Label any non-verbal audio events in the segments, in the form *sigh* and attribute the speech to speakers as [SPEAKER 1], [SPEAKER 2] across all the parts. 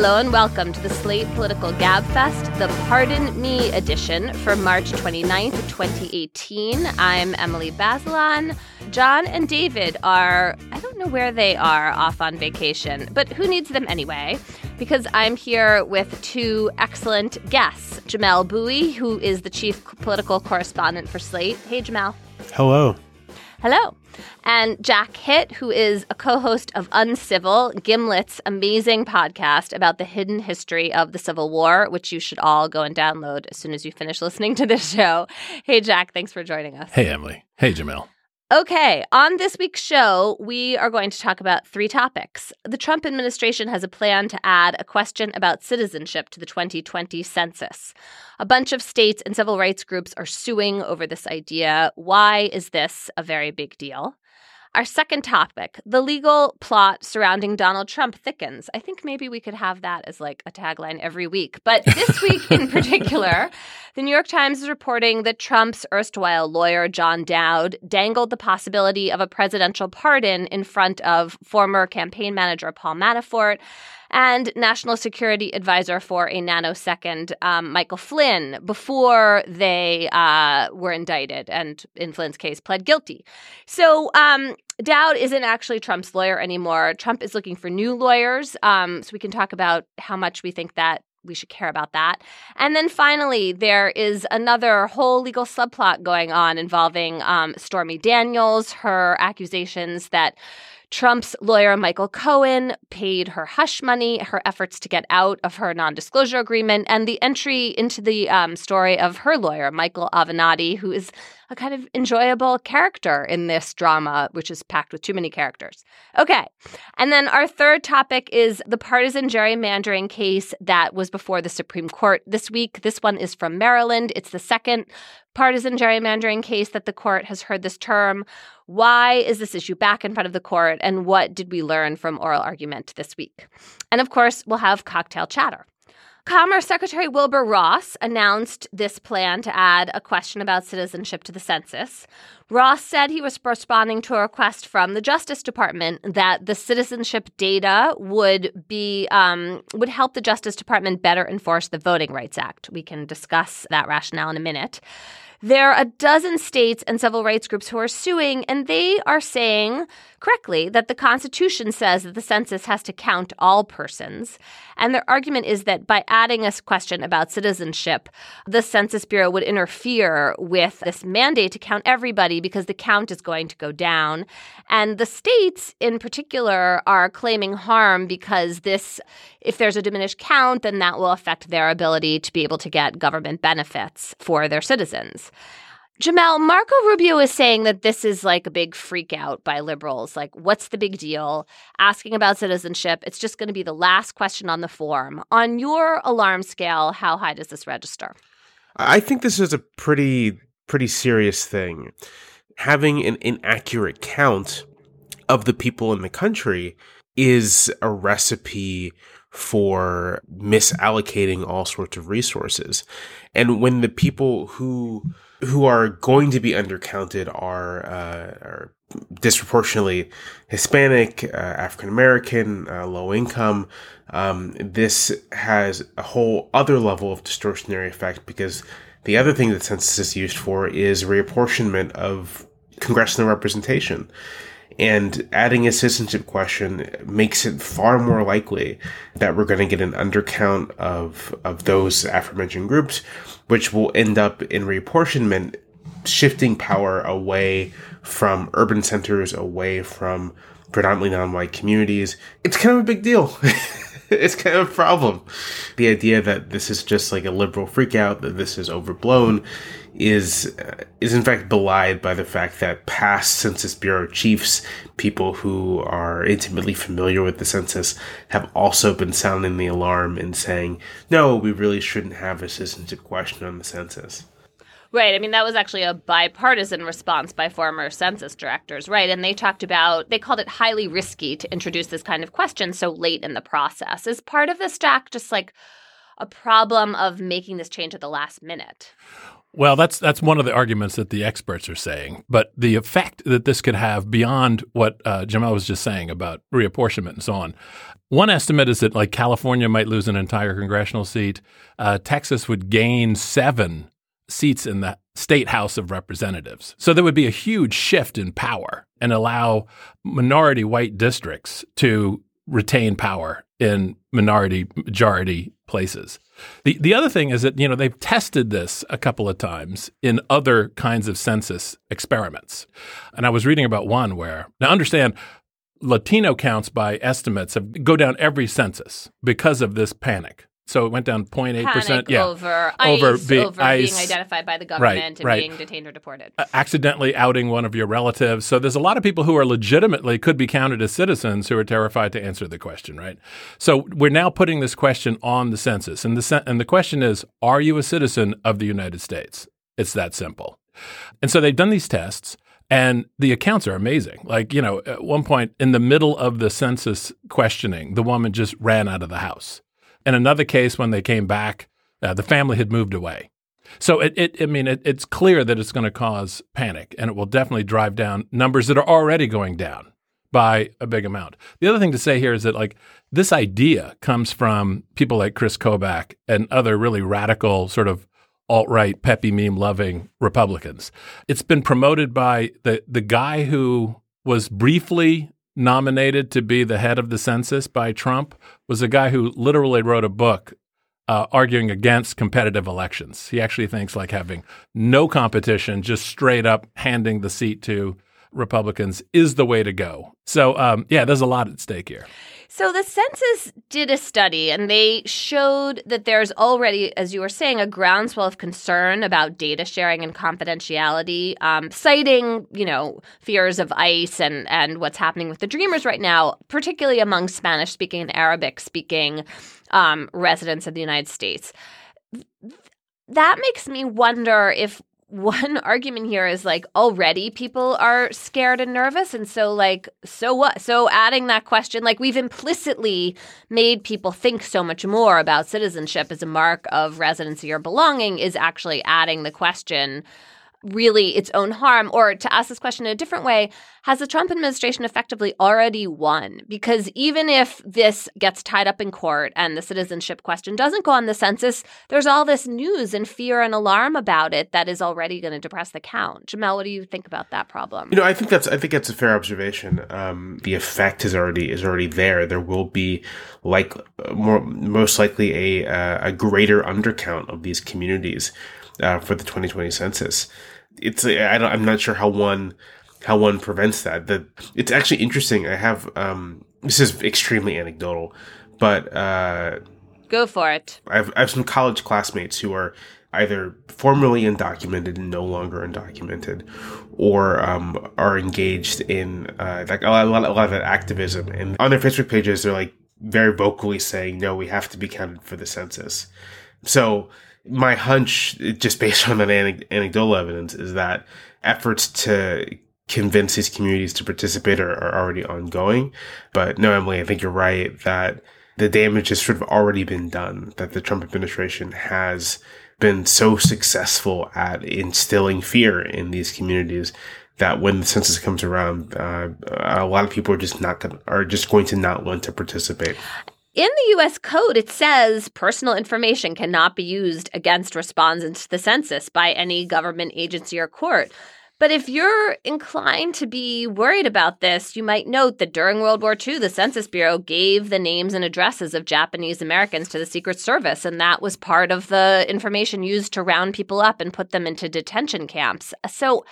[SPEAKER 1] Hello and welcome to the Slate Political Gabfest, the Pardon Me edition for March 29th, 2018. I'm Emily Bazelon. John and David are, I don't know where they are off on vacation, but who needs them anyway? Because I'm here with two excellent guests Jamelle Bouie, who is the chief political correspondent for Slate. Hey, Jamelle.
[SPEAKER 2] Hello.
[SPEAKER 1] Hello. And Jack Hitt, who is a co host of Uncivil, Gimlet's amazing podcast about the hidden history of the Civil War, which you should all go and download as soon as you finish listening to this show. Hey, Jack, thanks for joining us.
[SPEAKER 2] Hey, Emily. Hey, Jamelle.
[SPEAKER 1] Okay, on this week's show, we are going to talk about three topics. The Trump administration has a plan to add a question about citizenship to the 2020 census. A bunch of states and civil rights groups are suing over this idea. Why is this a very big deal? Our second topic, the legal plot surrounding Donald Trump thickens. I think maybe we could have that as like a tagline every week. But this *laughs* week in particular, the New York Times is reporting that Trump's erstwhile lawyer, John Dowd, dangled the possibility of a presidential pardon in front of former campaign manager Paul Manafort and National Security Advisor for a nanosecond, um, Michael Flynn, before they uh, were indicted and, in Flynn's case, pled guilty. So, um, Dowd isn't actually Trump's lawyer anymore. Trump is looking for new lawyers. Um, so we can talk about how much we think that we should care about that. And then finally, there is another whole legal subplot going on involving um, Stormy Daniels, her accusations that Trump's lawyer, Michael Cohen, paid her hush money, her efforts to get out of her non disclosure agreement, and the entry into the um, story of her lawyer, Michael Avenatti, who is a kind of enjoyable character in this drama, which is packed with too many characters. Okay. And then our third topic is the partisan gerrymandering case that was before the Supreme Court this week. This one is from Maryland. It's the second partisan gerrymandering case that the court has heard this term. Why is this issue back in front of the court? And what did we learn from oral argument this week? And of course, we'll have cocktail chatter. Commerce Secretary Wilbur Ross announced this plan to add a question about citizenship to the census. Ross said he was responding to a request from the Justice Department that the citizenship data would be um, would help the Justice Department better enforce the Voting Rights Act. We can discuss that rationale in a minute. There are a dozen states and civil rights groups who are suing, and they are saying correctly that the Constitution says that the census has to count all persons. And their argument is that by adding a question about citizenship, the Census Bureau would interfere with this mandate to count everybody because the count is going to go down. And the states in particular are claiming harm because this, if there's a diminished count, then that will affect their ability to be able to get government benefits for their citizens. Jamelle, Marco Rubio is saying that this is like a big freak out by liberals. Like, what's the big deal? Asking about citizenship, it's just going to be the last question on the form. On your alarm scale, how high does this register?
[SPEAKER 2] I think this is a pretty pretty serious thing. Having an inaccurate count of the people in the country is a recipe for misallocating all sorts of resources. And when the people who who are going to be undercounted are uh, are disproportionately Hispanic, uh, African American, uh, low income. Um, this has a whole other level of distortionary effect because the other thing that census is used for is reapportionment of congressional representation. And adding a citizenship question makes it far more likely that we're going to get an undercount of, of those aforementioned groups, which will end up in reapportionment, shifting power away from urban centers, away from predominantly non-white communities. It's kind of a big deal. *laughs* it's kind of a problem. The idea that this is just like a liberal freakout, that this is overblown, is uh, is in fact belied by the fact that past Census Bureau chiefs, people who are intimately familiar with the census, have also been sounding the alarm and saying, "No, we really shouldn't have a citizenship question on the census."
[SPEAKER 1] Right. I mean, that was actually a bipartisan response by former census directors, right? And they talked about, they called it highly risky to introduce this kind of question so late in the process. Is part of this, Jack just like a problem of making this change at the last minute?
[SPEAKER 3] Well, that's that's one of the arguments that the experts are saying. But the effect that this could have beyond what uh, Jamelle was just saying about reapportionment and so on. One estimate is that like California might lose an entire congressional seat. Uh, Texas would gain seven seats in the state House of Representatives. So there would be a huge shift in power and allow minority white districts to retain power in minority majority places. The the other thing is that you know they've tested this a couple of times in other kinds of census experiments. And I was reading about one where now understand Latino counts by estimates have go down every census because of this panic. So it went down 0.8 percent.
[SPEAKER 1] Yeah, over ICE, over, be, over ICE, being identified by the government right, and right. being detained or deported.
[SPEAKER 3] Uh, accidentally outing one of your relatives. So there's a lot of people who are legitimately could be counted as citizens who are terrified to answer the question. Right. So we're now putting this question on the census, and the and the question is: Are you a citizen of the United States? It's that simple. And so they've done these tests. And the accounts are amazing. Like, you know, at one point in the middle of the census questioning, the woman just ran out of the house in another case, when they came back, uh, the family had moved away. So it, it I mean, it, it's clear that it's going to cause panic, and it will definitely drive down numbers that are already going down by a big amount. The other thing to say here is that like this idea comes from people like Chris Kobach and other really radical sort of alt-right Pepe meme loving Republicans. It's been promoted by the the guy who was briefly nominated to be the head of the census by Trump was a guy who literally wrote a book uh, arguing against competitive elections. He actually thinks like having no competition, just straight up handing the seat to Republicans is the way to go. So, um, yeah, there's a lot at stake here.
[SPEAKER 1] So the census did a study and they showed that there's already, as you were saying, a groundswell of concern about data sharing and confidentiality, um, citing, you know, fears of ICE and, and what's happening with the Dreamers right now, particularly among Spanish speaking and Arabic speaking um, residents of the United States. That makes me wonder if one *laughs* argument here is like already people are scared and nervous and so like so what? So adding that question like we've implicitly made people think so much more about citizenship as a mark of residency or belonging is actually adding the question really its own harm? Or to ask this question in a different way, has the Trump administration effectively already won? Because even if this gets tied up in court and the citizenship question doesn't go on the census, there's all this news and fear and alarm about it that is already going to depress the count. Jamelle, what do you think about that problem?
[SPEAKER 2] You know, I think that's I think that's a fair observation. Um, the effect is already is already there. There will be like more most likely a uh, a greater undercount of these communities uh, for the 2020 census. It's I don't, I'm not sure how one how one prevents that. That it's actually interesting. I have um, this is extremely anecdotal, but uh,
[SPEAKER 1] go for it.
[SPEAKER 2] I have, I have some college classmates who are either formerly undocumented and no longer undocumented, or um, are engaged in uh, like a lot, a lot, a lot of activism. And on their Facebook pages, they're like very vocally saying, "No, we have to be counted for the census." So my hunch, just based *laughs* on that anecdotal evidence, is that efforts to convince these communities to participate are, are already ongoing. But no, Emily, I think you're right that the damage has sort of already been done, that the Trump administration has been so successful at instilling fear in these communities that when the census comes around, uh, a lot of people are just not gonna, are just going to not want to participate
[SPEAKER 1] in the US Code, it says personal information cannot be used against respondents to the census by any government agency or court. But if you're inclined to be worried about this, you might note that during World War II, the Census Bureau gave the names and addresses of Japanese Americans to the Secret Service, and that was part of the information used to round people up and put them into detention camps. So,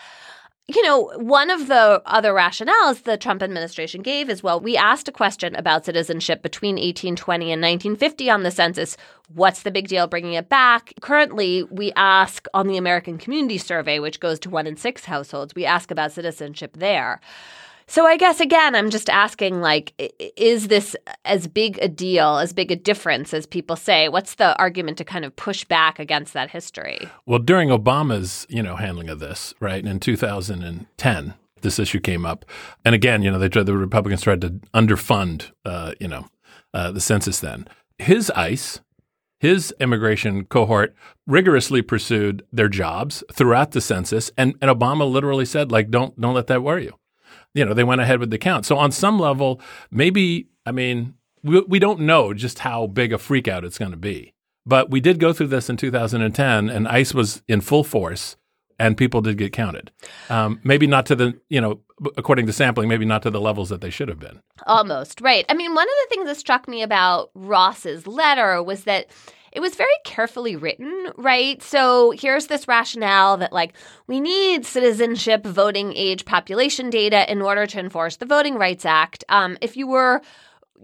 [SPEAKER 1] you know, one of the other rationales the Trump administration gave is well, we asked a question about citizenship between 1820 and 1950 on the census. What's the big deal bringing it back? Currently, we ask on the American Community Survey, which goes to one in six households, we ask about citizenship there. So I guess again, I'm just asking like, is this as big a deal, as big a difference as people say? What's the argument to kind of push back against that history?
[SPEAKER 3] Well, during Obama's, you know, handling of this, right, in 2010, this issue came up, and again, you know, they tried, the Republicans tried to underfund, uh, you know, uh, the census. Then his ICE, his immigration cohort rigorously pursued their jobs throughout the census, and, and Obama literally said, like, don't don't let that worry you you know, they went ahead with the count. So on some level, maybe, I mean, we, we don't know just how big a freakout it's going to be. But we did go through this in 2010, and ICE was in full force, and people did get counted. Um, maybe not to the, you know, according to sampling, maybe not to the levels that they should have been.
[SPEAKER 1] Almost, right. I mean, one of the things that struck me about Ross's letter was that it was very carefully written, right? So here's this rationale that, like, we need citizenship, voting age, population data in order to enforce the Voting Rights Act. Um, if you were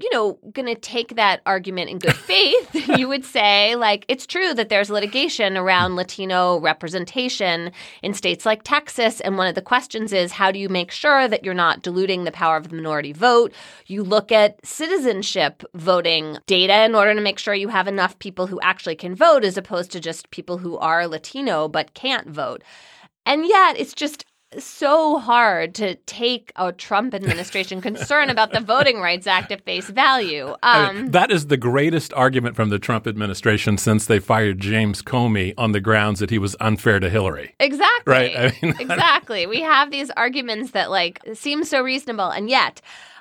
[SPEAKER 1] you know, going to take that argument in good *laughs* faith, you would say, like, it's true that there's litigation around Latino representation in states like Texas. And one of the questions is, how do you make sure that you're not diluting the power of the minority vote? You look at citizenship voting data in order to make sure you have enough people who actually can vote as opposed to just people who are Latino but can't vote. And yet, it's just so hard to take a Trump administration concern about the Voting Rights Act at face value. Um,
[SPEAKER 3] I mean, that is the greatest argument from the Trump administration since they fired James Comey on the grounds that he was unfair to Hillary.
[SPEAKER 1] Exactly.
[SPEAKER 3] Right. I
[SPEAKER 1] mean, *laughs* exactly. We have these arguments that like seem so reasonable, and yet,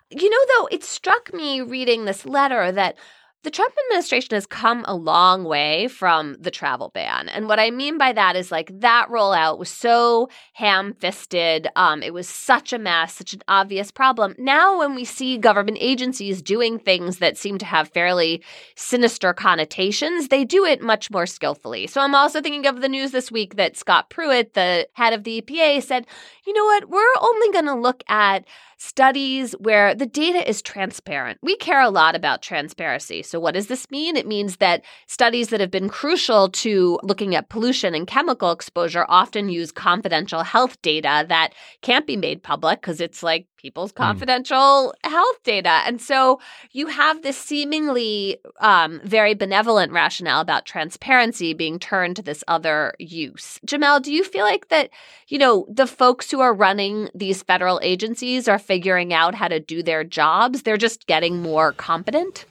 [SPEAKER 1] you know, though, it struck me reading this letter that the Trump administration has come a long way from the travel ban. And what I mean by that is like that rollout was so ham fisted. Um, it was such a mess, such an obvious problem. Now, when we see government agencies doing things that seem to have fairly sinister connotations, they do it much more skillfully. So I'm also thinking of the news this week that Scott Pruitt, the head of the EPA, said, you know what, we're only going to look at studies where the data is transparent. We care a lot about transparency. So, what does this mean? It means that studies that have been crucial to looking at pollution and chemical exposure often use confidential health data that can't be made public because it's like people's hmm. confidential mm. health data. And so you have this seemingly um, very benevolent rationale about transparency being turned to this other use. Jamelle, do you feel like that, you know, the folks who are running these federal agencies are figuring out how to do their jobs? They're just getting more competent?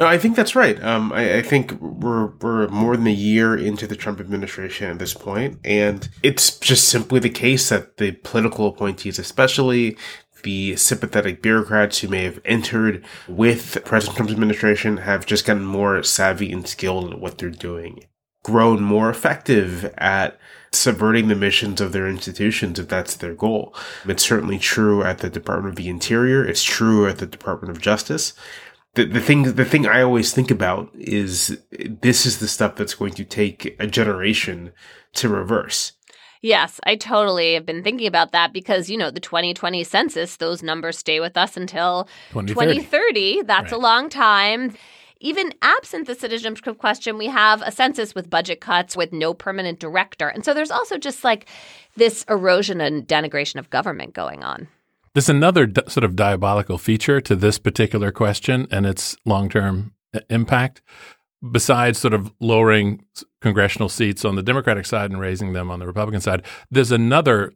[SPEAKER 2] I think that's right. Um, I, I, think we're we're more than a year into the Trump administration at this point, and it's just simply the case that the political appointees, especially the sympathetic bureaucrats who may have entered with President Trump's administration have just gotten more savvy and skilled at what they're doing, grown more effective at subverting the missions of their institutions if that's their goal. It's certainly true at the Department of the Interior. It's true at the Department of Justice. The, the thing the thing I always think about is this is the stuff that's going to take a generation to reverse
[SPEAKER 1] Yes, I totally have been thinking about that because, you know, the 2020 census, those numbers stay with us until 2030. 2030. That's right. a long time. Even absent the citizenship question, we have a census with budget cuts with no permanent director. And so there's also just like this erosion and denigration of government going on.
[SPEAKER 3] There's another d- sort of diabolical feature to this particular question and its long term uh, impact besides sort of lowering congressional seats on the Democratic side and raising them on the Republican side, there's another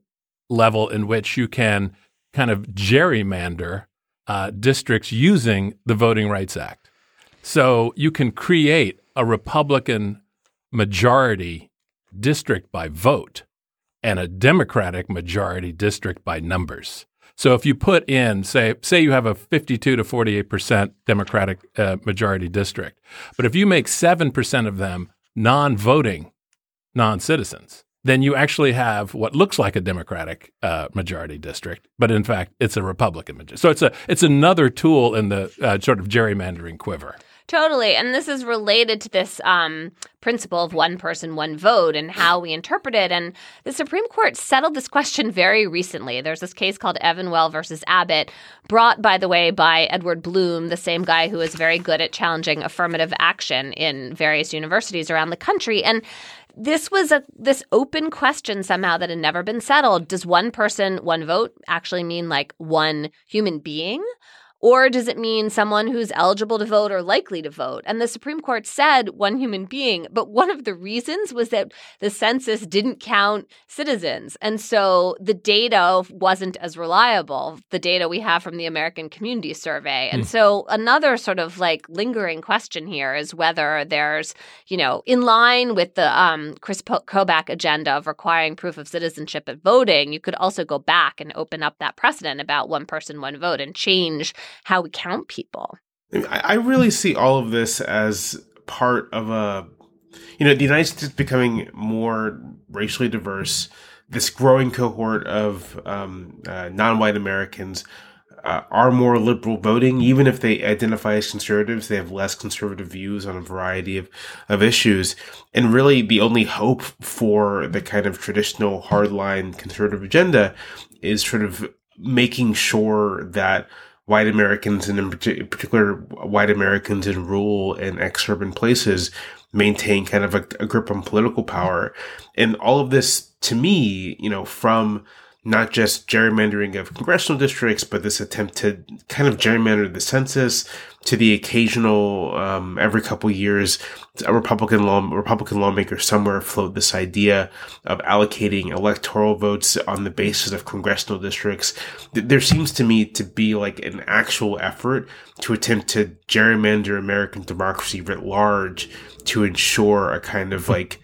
[SPEAKER 3] level in which you can kind of gerrymander uh, districts using the Voting Rights Act. So you can create a Republican majority district by vote and a Democratic majority district by numbers. So if you put in, say, say you have a 52 to 48 percent Democratic uh, majority district, but if you make seven percent of them non-voting non-citizens, then you actually have what looks like a Democratic uh, majority district, but in fact, it's a Republican majority. So it's a it's another tool in the uh, sort of gerrymandering quiver.
[SPEAKER 1] Totally. And this is related to this um, principle of one person, one vote and how we interpret it. And the Supreme Court settled this question very recently. There's this case called Evenwel versus Abbott, brought, by the way, by Edward Blum, the same guy who is very good at challenging affirmative action in various universities around the country. And this was a this open question somehow that had never been settled. Does one person, one vote actually mean like one human being? Or does it mean someone who's eligible to vote or likely to vote? And the Supreme Court said one human being, but one of the reasons was that the census didn't count citizens. And so the data wasn't as reliable, the data we have from the American Community Survey. And mm. so another sort of like lingering question here is whether there's, you know, in line with the um, Chris Kobach agenda of requiring proof of citizenship at voting, you could also go back and open up that precedent about one person, one vote and change how we count people.
[SPEAKER 2] I really see all of this as part of a, you know, the United States becoming more racially diverse. This growing cohort of um, uh, non-white Americans uh, are more liberal voting, even if they identify as conservatives. They have less conservative views on a variety of, of issues. And really, the only hope for the kind of traditional hardline conservative agenda is sort of making sure that white Americans and in particular white Americans in rural and exurban places maintain kind of a, a, grip on political power. And all of this to me, you know, from not just gerrymandering of congressional districts, but this attempt to kind of gerrymander the census to the occasional, um, every couple years, a Republican law, Republican lawmaker somewhere float this idea of allocating electoral votes on the basis of congressional districts. There seems to me to be like an actual effort to attempt to gerrymander American democracy writ large to ensure a kind of like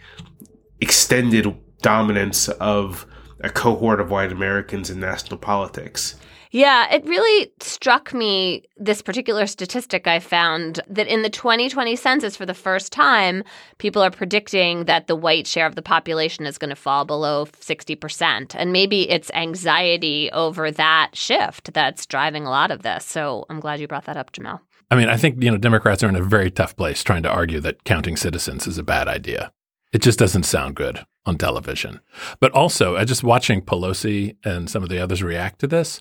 [SPEAKER 2] extended dominance of a cohort of white Americans in national politics.
[SPEAKER 1] Yeah, it really struck me this particular statistic I found that in the 2020 census, for the first time, people are predicting that the white share of the population is going to fall below 60%. And maybe it's anxiety over that shift that's driving a lot of this. So I'm glad you brought that up, Jamelle.
[SPEAKER 3] I mean, I think, you know, Democrats are in a very tough place trying to argue that counting citizens is a bad idea. It just doesn't sound good on television. But also, I just watching Pelosi and some of the others react to this.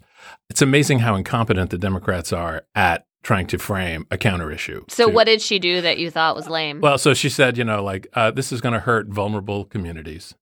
[SPEAKER 3] It's amazing how incompetent the Democrats are at trying to frame a counter issue.
[SPEAKER 1] So,
[SPEAKER 3] to,
[SPEAKER 1] what did she do that you thought was lame?
[SPEAKER 3] Well, so she said, you know, like uh, this is going to hurt vulnerable communities.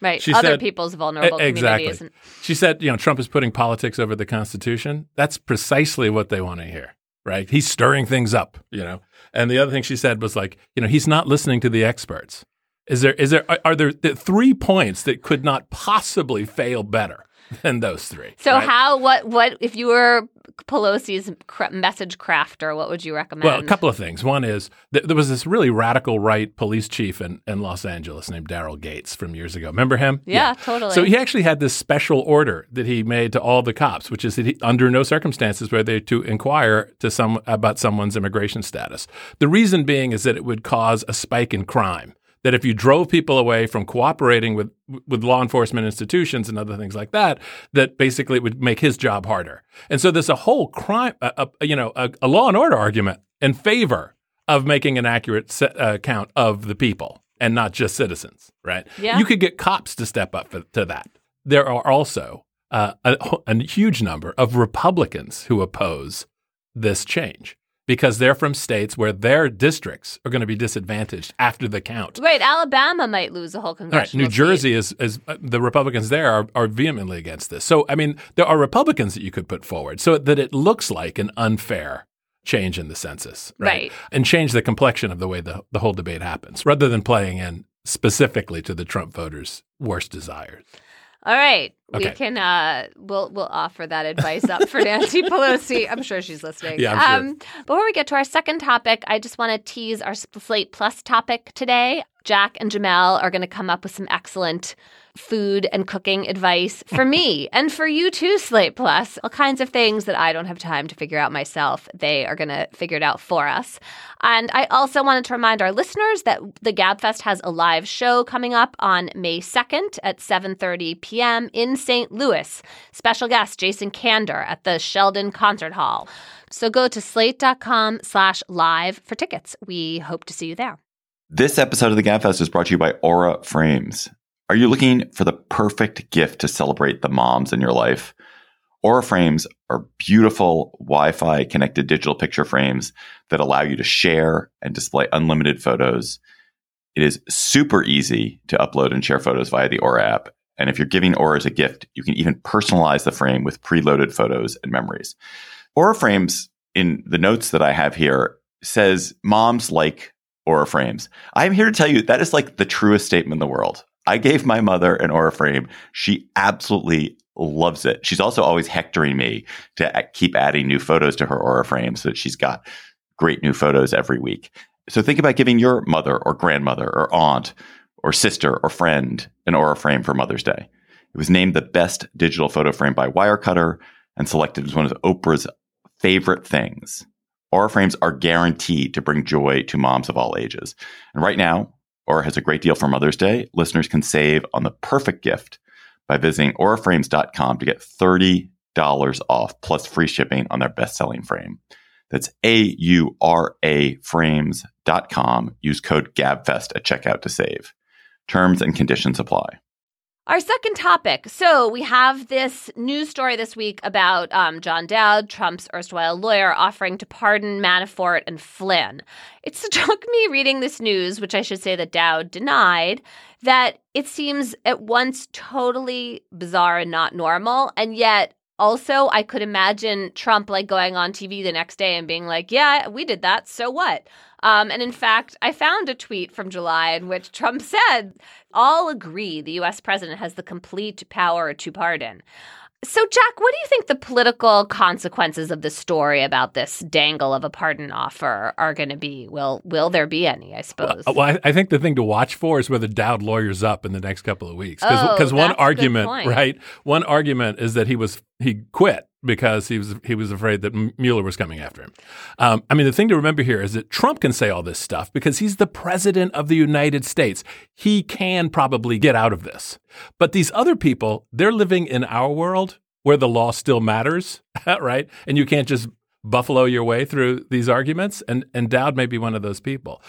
[SPEAKER 1] Right, she other said, people's vulnerable communities.
[SPEAKER 3] exactly.
[SPEAKER 1] communities.
[SPEAKER 3] She said, you know, Trump is putting politics over the Constitution. That's precisely what they want to hear, right? He's stirring things up, you know. And the other thing she said was like, you know, he's not listening to the experts. Is there is there are there three points that could not possibly fail better than those three?
[SPEAKER 1] So
[SPEAKER 3] right?
[SPEAKER 1] how what what if you were Pelosi's message crafter, what would you recommend?
[SPEAKER 3] Well, a couple of things. One is th- there was this really radical right police chief in, in Los Angeles named Daryl Gates from years ago. Remember him?
[SPEAKER 1] Yeah, yeah, totally.
[SPEAKER 3] So he actually had this special order that he made to all the cops, which is that he, under no circumstances were they to inquire to some about someone's immigration status. The reason being is that it would cause a spike in crime that if you drove people away from cooperating with with law enforcement institutions and other things like that, that basically it would make his job harder. And so there's a whole crime, a, a, you know, a, a, law and order argument in favor of making an accurate set, uh, count of the people and not just citizens, right?
[SPEAKER 1] Yeah.
[SPEAKER 3] You could get cops to step up for, to that. There are also uh, a, a huge number of Republicans who oppose this change because they're from states where their districts are going to be disadvantaged after the count.
[SPEAKER 1] Right, Alabama might lose a whole congressional.
[SPEAKER 3] Right, New Jersey
[SPEAKER 1] is,
[SPEAKER 3] is uh, the Republicans there are, are vehemently against this. So I mean, there are Republicans that you could put forward so that it looks like an unfair change in the census, right?
[SPEAKER 1] right.
[SPEAKER 3] And change the complexion of the way the, the whole debate happens, rather than playing in specifically to the Trump voters' worst desires.
[SPEAKER 1] All right.
[SPEAKER 3] Okay.
[SPEAKER 1] We can uh we'll we'll offer that advice up for Nancy *laughs* Pelosi. I'm sure she's listening.
[SPEAKER 3] Yeah, I'm
[SPEAKER 1] um, Before we get to our second topic, I just want to tease our Slate Plus topic today. Jack and Jamelle are going to come up with some excellent food and cooking advice for me *laughs* and for you too, Slate Plus. All kinds of things that I don't have time to figure out myself. They are going to figure it out for us. And I also wanted to remind our listeners that the GabFest has a live show coming up on May 2nd at 7:30 p.m. in St. Louis. Special guest Jason Kander at the Sheldon Concert Hall. So go to slate.com slash live for tickets. We hope to see you there.
[SPEAKER 4] This episode of the GabFest is brought to you by Aura Frames. Are you looking for the perfect gift to celebrate the moms in your life? Aura frames are beautiful Wi Fi connected digital picture frames that allow you to share and display unlimited photos. It is super easy to upload and share photos via the Aura app. And if you're giving Aura as a gift, you can even personalize the frame with preloaded photos and memories. Aura frames, in the notes that I have here, says moms like Aura frames. I'm here to tell you that is like the truest statement in the world. I gave my mother an Aura frame. She absolutely loves it. She's also always hectoring me to keep adding new photos to her Aura frame so that she's got great new photos every week. So think about giving your mother or grandmother or aunt or sister or friend an Aura frame for Mother's Day. It was named the best digital photo frame by Wirecutter and selected as one of Oprah's favorite things. Aura frames are guaranteed to bring joy to moms of all ages. And right now, Aura has a great deal for Mother's Day. Listeners can save on the perfect gift by visiting auraframes.com to get $30 off plus free shipping on their best selling frame. That's A U R A frames.com. Use code GABFEST at checkout to save. Terms and conditions apply.
[SPEAKER 1] Our second topic. So we have this news story this week about um, John Dowd, Trump's erstwhile lawyer, offering to pardon Manafort and Flynn. It *laughs* struck me reading this news, which I should say that Dowd denied, that it seems at once totally bizarre and not normal, and yet also I could imagine Trump like going on TV the next day and being like, "Yeah, we did that. So what?" Um, and in fact, I found a tweet from July in which Trump *laughs* said, All agree the US president has the complete power to pardon. So, Jack, what do you think the political consequences of the story about this dangle of a pardon offer are going to be? Will Will there be any? I suppose.
[SPEAKER 3] Well, well, I, think the thing to watch for is whether Dowd lawyers up in the next couple of weeks. Because
[SPEAKER 1] oh,
[SPEAKER 3] one argument, right? One argument is that he was he quit because he was he was afraid that Mueller was coming after him. Um, I mean, the thing to remember here is that Trump can say all this stuff because he's the president of the United States. He can probably get out of this. But these other people, they're living in our world where the law still matters, *laughs* right? And you can't just buffalo your way through these arguments. And and Dowd may be one of those people.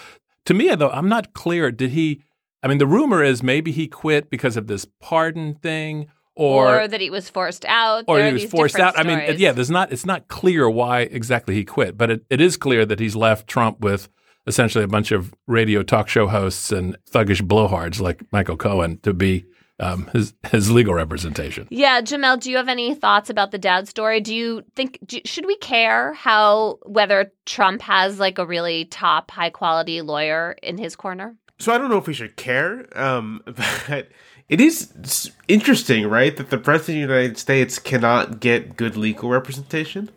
[SPEAKER 3] To me, though, I'm not clear. Did he? I mean, the rumor is maybe he quit because of this pardon thing or,
[SPEAKER 1] or, that he was forced out.
[SPEAKER 3] Or he was forced out. Stories. I mean, yeah, there's not. It's not clear why exactly he quit, but it, it is clear that he's left Trump with essentially a bunch of radio talk show hosts and thuggish blowhards like Michael Cohen to be um, his his legal representation.
[SPEAKER 1] Yeah, Jamelle, do you have any thoughts about the Dowd story? Do you think do, should we care how whether Trump has like a really top high quality lawyer in his corner?
[SPEAKER 2] So I don't know if we should care, um, *laughs* but it is interesting, right, that the president of the United States cannot get good legal representation.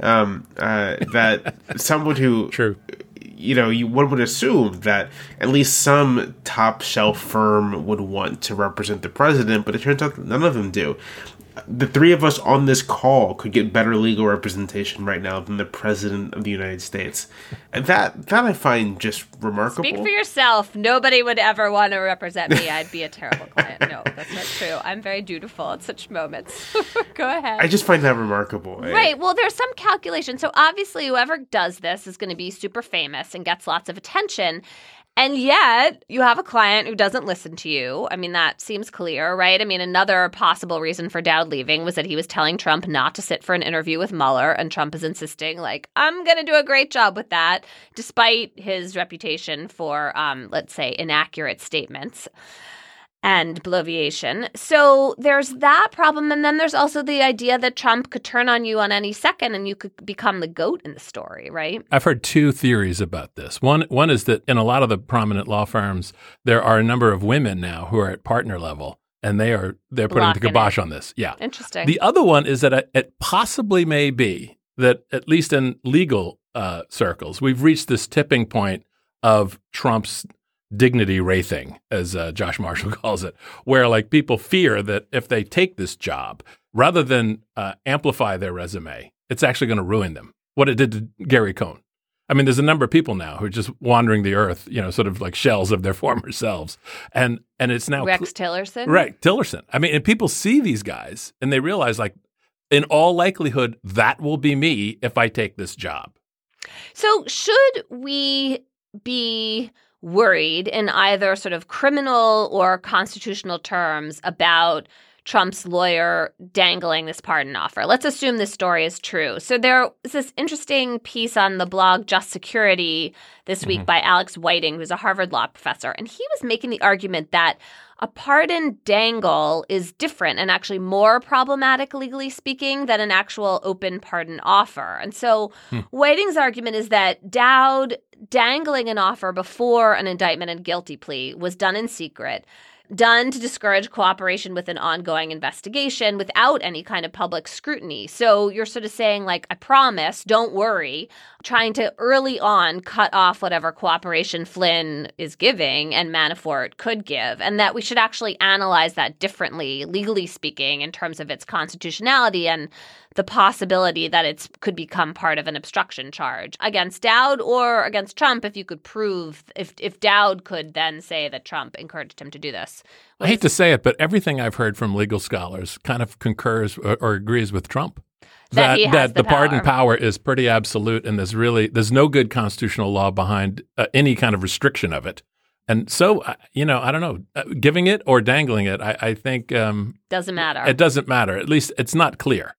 [SPEAKER 2] Um, uh, that *laughs* someone who,
[SPEAKER 3] true,
[SPEAKER 2] you know, you one would assume that at least some top shelf firm would want to represent the president, but it turns out none of them do the three of us on this call could get better legal representation right now than the president of the United States. And that that I find just remarkable.
[SPEAKER 1] Speak for yourself. Nobody would ever want to represent me. I'd be a terrible *laughs* client. No, that's not true. I'm very dutiful at such moments. *laughs* Go ahead.
[SPEAKER 2] I just find that remarkable.
[SPEAKER 1] Right. Well, there's some calculation. So obviously whoever does this is going to be super famous and gets lots of attention. And yet, you have a client who doesn't listen to you. I mean, that seems clear, right? I mean, another possible reason for Dowd leaving was that he was telling Trump not to sit for an interview with Mueller, and Trump is insisting, like, I'm going to do a great job with that, despite his reputation for, um, let's say, inaccurate statements and bloviation. So there's that problem. And then there's also the idea that Trump could turn on you on any second and you could become the goat in the story, right?
[SPEAKER 3] I've heard two theories about this. One one is that in a lot of the prominent law firms, there are a number of women now who are at partner level and they are they're putting Locking the kibosh it. on this. Yeah.
[SPEAKER 1] Interesting.
[SPEAKER 3] The other one is that it possibly may be that at least in legal uh, circles, we've reached this tipping point of Trump's dignity wraithing, as uh, Josh Marshall *laughs* calls it, where like people fear that if they take this job, rather than uh, amplify their resume, it's actually going to ruin them. What it did to Gary Cohn. I mean, there's a number of people now who are just wandering the earth, you know, sort of like shells of their *laughs* former selves, and and it's now
[SPEAKER 1] Rex Tillerson.
[SPEAKER 3] Right, Tillerson. I mean, and people see these guys and they realize, like, in all likelihood, that will be me if I take this job.
[SPEAKER 1] So, should we be worried in either sort of criminal or constitutional terms about Trump's lawyer dangling this pardon offer. Let's assume this story is true. So there was this interesting piece on the blog Just Security this week
[SPEAKER 3] Mhm.
[SPEAKER 1] by Alex Whiting, who's a Harvard law professor, and he was making the argument that a pardon dangle is different and actually more problematic legally speaking than an actual open pardon offer. And so hmm. Whiting's argument is that Dowd dangling an offer before an indictment and guilty plea was done in secret done to discourage cooperation with an ongoing investigation without any kind of public scrutiny. So you're sort of saying, like, I promise, don't worry, trying to early on cut off whatever cooperation Flynn is giving and Manafort could give, and that we should actually analyze that differently, legally speaking, in terms of its constitutionality and the possibility that it could become part of an obstruction charge against Dowd or against Trump if you could prove if if Dowd could then say that Trump encouraged him to do this.
[SPEAKER 3] I hate to say it, but everything I've heard from legal scholars kind of concurs or, or agrees with Trump.
[SPEAKER 1] That he has the
[SPEAKER 3] the pardon
[SPEAKER 1] power.
[SPEAKER 3] power is pretty absolute, and there's really there's no good constitutional law behind uh, any kind of restriction of it. And so, uh, you know, I don't know, uh, giving it or dangling it, I, I think um,
[SPEAKER 1] Doesn't matter.
[SPEAKER 3] it doesn't matter. At least it's not clear.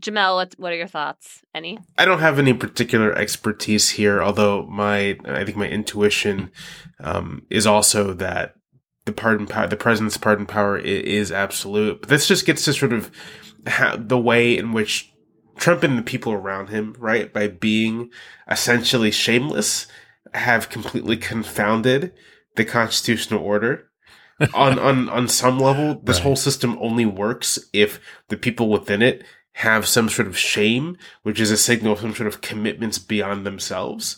[SPEAKER 1] Jamelle, what what are your thoughts? Any?
[SPEAKER 2] I don't have any particular expertise here, although my I think my intuition um, is also that the pardon power, the president's pardon power i- is absolute. But this just gets to sort of how, the way in which Trump and the people around him, right, by being essentially shameless, have completely confounded the constitutional order. *laughs* on on on some level, this
[SPEAKER 3] Right.
[SPEAKER 2] whole system only works if the people within it have some sort of shame, which is a signal of some sort of commitments beyond themselves,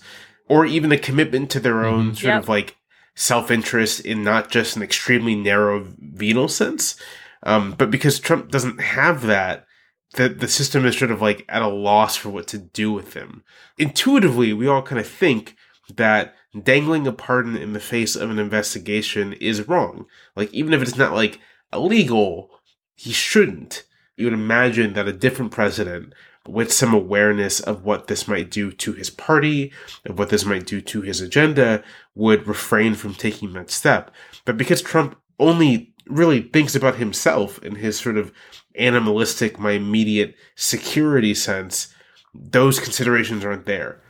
[SPEAKER 2] or even a commitment to their own mm-hmm. sort
[SPEAKER 1] Yep.
[SPEAKER 2] of like self interest in not just an extremely narrow venal sense, um, but because Trump doesn't have that. The, the system is sort of like at a loss for what to do with him. Intuitively, we all kind of think that dangling a pardon in the face of an investigation is wrong. Like, even if it's not like illegal, he shouldn't. You would imagine that a different president with some awareness of what this might do to his party, of what this might do to his agenda, would refrain from taking that step. But because Trump only really thinks about himself in his sort of animalistic, my immediate security sense, those considerations aren't there.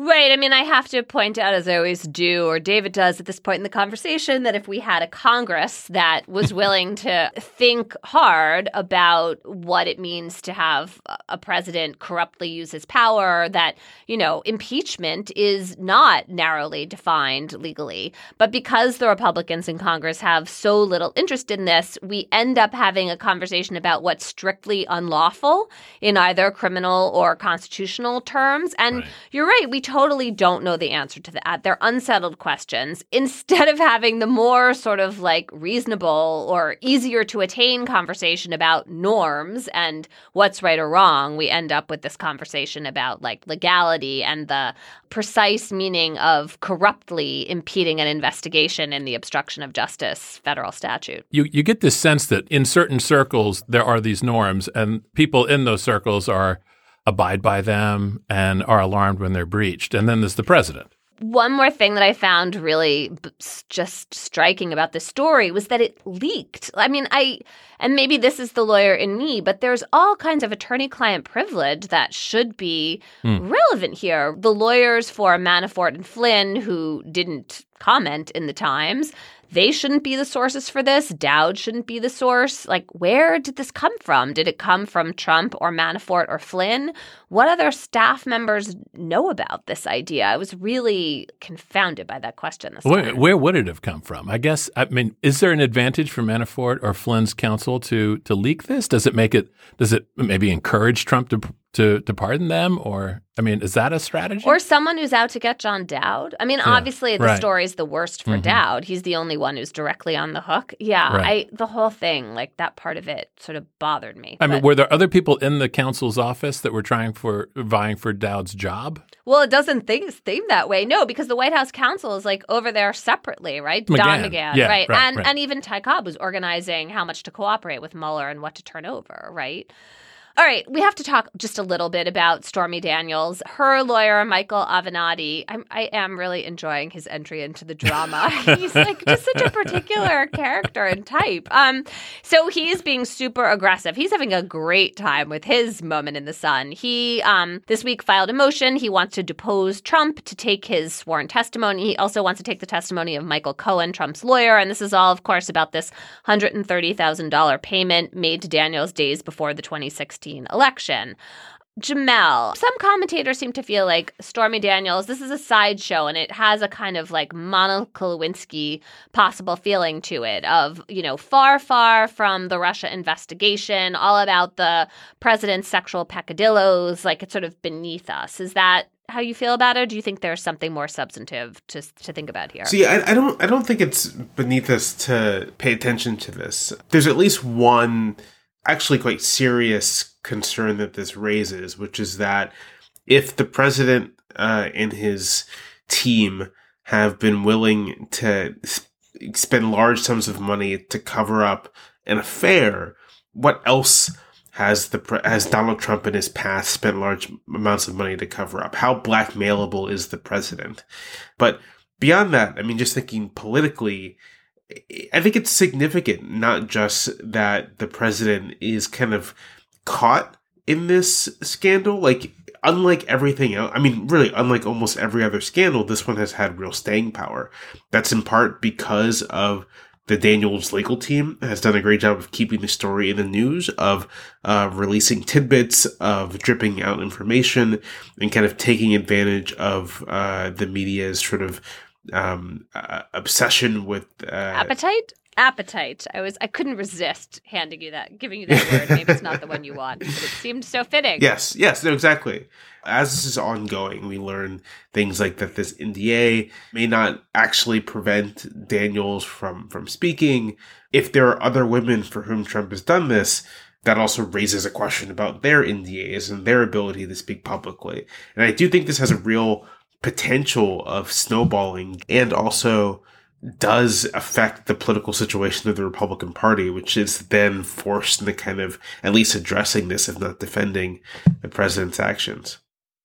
[SPEAKER 1] Right. I mean, I have to point out, as I always do, or David does at this point in the conversation, that if we had a Congress that was *laughs* willing to think hard about what it means to have a president corruptly use his power, that, you know, impeachment is not narrowly defined legally. But because the Republicans in Congress have so little interest in this, we end up having a conversation about what's strictly unlawful in either criminal or constitutional terms. And
[SPEAKER 3] Right.
[SPEAKER 1] you're right. We totally don't know the answer to that. They're unsettled questions. Instead of having the more sort of like reasonable or easier to attain conversation about norms and what's right or wrong, we end up with this conversation about like legality and the precise meaning of corruptly impeding an investigation in the obstruction of justice federal statute.
[SPEAKER 3] You you get this sense that in certain circles there are these norms, and people in those circles are abide by them and are alarmed when they're breached. And then there's the president.
[SPEAKER 1] One more thing that I found really just striking about this story was that it leaked. I mean, I, and maybe this is the lawyer in me, but there's all kinds of attorney client privilege that should be hmm. relevant here. The lawyers for Manafort and Flynn who didn't comment in the Times, they shouldn't be the sources for this. Dowd shouldn't be the source. Like, where did this come from? Did it come from Trump or Manafort or Flynn? What other staff members know about this idea? I was really confounded by that question this
[SPEAKER 3] Where, where would it have come from? I guess. I mean, is there an advantage for Manafort or Flynn's counsel to to leak this? Does it make it? Does it maybe encourage Trump to to to pardon them, or I mean, is that a strategy?
[SPEAKER 1] Or someone who's out to get John Dowd. I mean, obviously the
[SPEAKER 3] right.
[SPEAKER 1] story's the worst for
[SPEAKER 3] Mhm.
[SPEAKER 1] Dowd. He's the only one who's directly on the hook. Yeah,
[SPEAKER 3] Right.
[SPEAKER 1] I the whole thing, like that part of it, sort of bothered me.
[SPEAKER 3] I mean, were there other people in the counsel's office that were trying for vying for Dowd's job?
[SPEAKER 1] well, it doesn't think, seem that way. No, because the White House counsel is like over there separately, right? Don
[SPEAKER 3] McGahn. Yeah,
[SPEAKER 1] right?
[SPEAKER 3] right,
[SPEAKER 1] and
[SPEAKER 3] right.
[SPEAKER 1] and even Ty Cobb was organizing how much to cooperate with Mueller and what to turn over, right? All right, we have to talk just a little bit about Stormy Daniels. Her lawyer, Michael Avenatti, I'm, I am really enjoying his entry into the drama. *laughs* he's like just such a particular character and type. Um, so he's being super aggressive. He's having a great time with his moment in the sun. He um, this week filed a motion. He wants to depose Trump to take his sworn testimony. He also wants to take the testimony of Michael Cohen, Trump's lawyer. And this is all, of course, about this $130,000 payment made to Daniels days before the 2016 election. Jamelle, some commentators seem to feel like Stormy Daniels, this is a sideshow and it has a kind of like Monica Lewinsky possible feeling to it of, you know, far, far from the Russia investigation, all about the president's sexual peccadillos, like it's sort of beneath us. Is that how you feel about it? Or do you think there's something more substantive to, to think about here?
[SPEAKER 2] See, I, I don't, I don't think it's beneath us to pay attention to this. There's at least one, actually quite serious concern that this raises, which is that if the president uh, and his team have been willing to spend large sums of money to cover up an affair, what else has the has Donald Trump in his past spent large amounts of money to cover up? How blackmailable is the president? But beyond that, I mean, just thinking politically, I think it's significant not just that the president is kind of caught in this scandal. Like, unlike everything else, I mean, really, unlike almost every other scandal, this one has had real staying power. That's in part because of the Daniels legal team has done a great job of keeping the story in the news, of uh, releasing tidbits, of dripping out information, and kind of taking advantage of uh, the media's sort of um, uh, obsession with uh,
[SPEAKER 1] Appetite? Appetite. I was I couldn't resist handing you that, giving you that word. Maybe it's not the one you want, but it seemed so fitting.
[SPEAKER 2] Yes, yes, no, exactly. As this is ongoing, we learn things like that this NDA may not actually prevent Daniels from from speaking. If there are other women for whom Trump has done this, that also raises a question about their NDAs and their ability to speak publicly. And I do think this has a real potential of snowballing and also does affect the political situation of the Republican Party, which is then forced into kind of at least addressing this, if not defending the president's actions.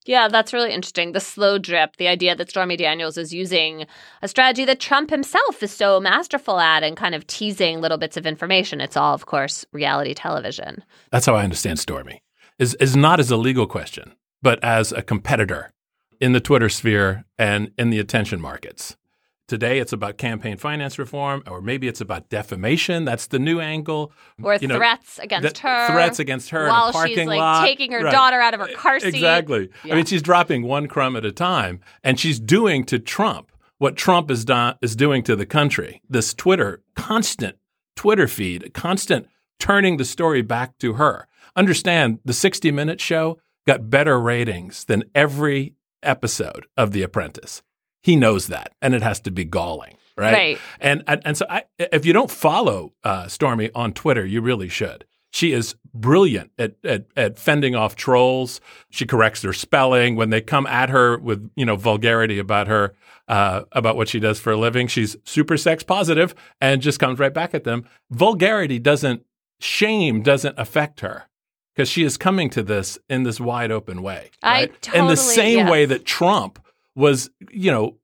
[SPEAKER 1] Yeah, that's really interesting. The slow drip, the idea that Stormy Daniels is using a strategy that Trump himself is so masterful at and kind of teasing little bits of information. It's all, of course, reality television.
[SPEAKER 3] That's how I understand Stormy. Is is not as a legal question, but as a competitor in the Twitter sphere and in the attention markets. Today it's about campaign finance reform, or maybe it's about defamation. That's the new angle.
[SPEAKER 1] Or
[SPEAKER 3] You know,
[SPEAKER 1] threats against
[SPEAKER 3] the
[SPEAKER 1] her.
[SPEAKER 3] Threats against her
[SPEAKER 1] while
[SPEAKER 3] in a parking
[SPEAKER 1] she's like
[SPEAKER 3] lot.
[SPEAKER 1] taking her
[SPEAKER 3] Right.
[SPEAKER 1] daughter out of her car seat.
[SPEAKER 3] Exactly.
[SPEAKER 1] Yeah.
[SPEAKER 3] I mean, she's dropping one crumb at a time, and she's doing to Trump what Trump is, do- is doing to the country. This Twitter, constant Twitter feed, constant turning the story back to her. Understand, the 60 Minute show got better ratings than every episode of The Apprentice. He knows that, and it has to be galling. Right.
[SPEAKER 1] Right.
[SPEAKER 3] And, and and so I, if you don't follow uh, Stormy on Twitter, you really should. She is brilliant at, at at fending off trolls. She corrects their spelling when they come at her with you know vulgarity about her uh, about what she does for a living. She's super sex positive and just comes right back at them. Vulgarity doesn't shame doesn't affect her because she is coming to this in this wide open way.
[SPEAKER 1] I
[SPEAKER 3] Right? in the
[SPEAKER 1] totally-
[SPEAKER 3] same way that Trump was you know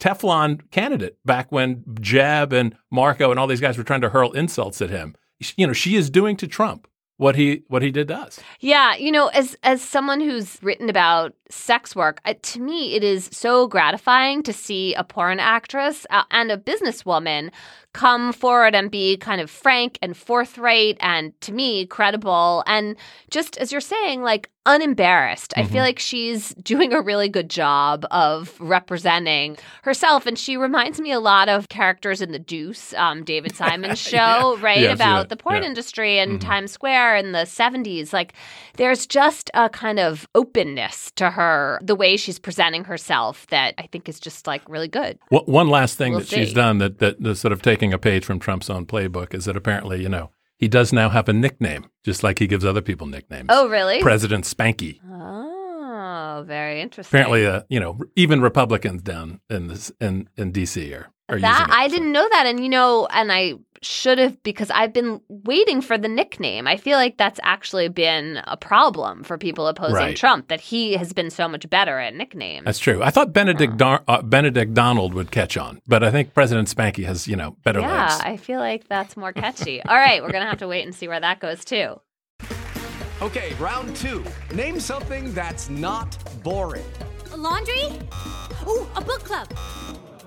[SPEAKER 3] Teflon candidate back when Jeb and Marco and all these guys were trying to hurl insults at him. You know, she is doing to Trump what he what he did to us.
[SPEAKER 1] Yeah, you know, as as someone who's written about sex work, uh, to me it is so gratifying to see a porn actress uh, and a businesswoman come forward and be kind of frank and forthright and to me credible and just as you're saying like unembarrassed. I feel like she's doing a really good job of representing herself and she reminds me a lot of characters in The Deuce, um, David *laughs* Simon's show, right?
[SPEAKER 3] Yes,
[SPEAKER 1] about
[SPEAKER 3] yeah,
[SPEAKER 1] the porn
[SPEAKER 3] yeah.
[SPEAKER 1] industry and Times Square in the 70s. Like there's just a kind of openness to her, the way she's presenting herself that I think is just like really good.
[SPEAKER 3] One last thing
[SPEAKER 1] We'll
[SPEAKER 3] that she's done that, that that's sort of taking a page from Trump's own playbook is that apparently, you know, he does now have a nickname, just like he gives other people nicknames.
[SPEAKER 1] Oh, really?
[SPEAKER 3] President Spanky.
[SPEAKER 1] oh, very interesting.
[SPEAKER 3] Apparently, uh, you know, even Republicans down in this in in D.C. are, are
[SPEAKER 1] that
[SPEAKER 3] using it.
[SPEAKER 1] I
[SPEAKER 3] So-
[SPEAKER 1] didn't know that, and you know, and I should have because I've been waiting for the nickname. I feel like that's actually been a problem for people opposing
[SPEAKER 3] Right.
[SPEAKER 1] Trump that he has been so much better at nicknames.
[SPEAKER 3] That's true. I thought Benedict Dar- uh, Benedict Donald would catch on, but I think President Spanky has you know better
[SPEAKER 1] yeah,
[SPEAKER 3] legs.
[SPEAKER 1] I feel like that's more catchy. All right, we're gonna have to wait and see where that goes too.
[SPEAKER 5] Okay, round two. Name something that's not boring.
[SPEAKER 6] laundry? Ooh, a book club.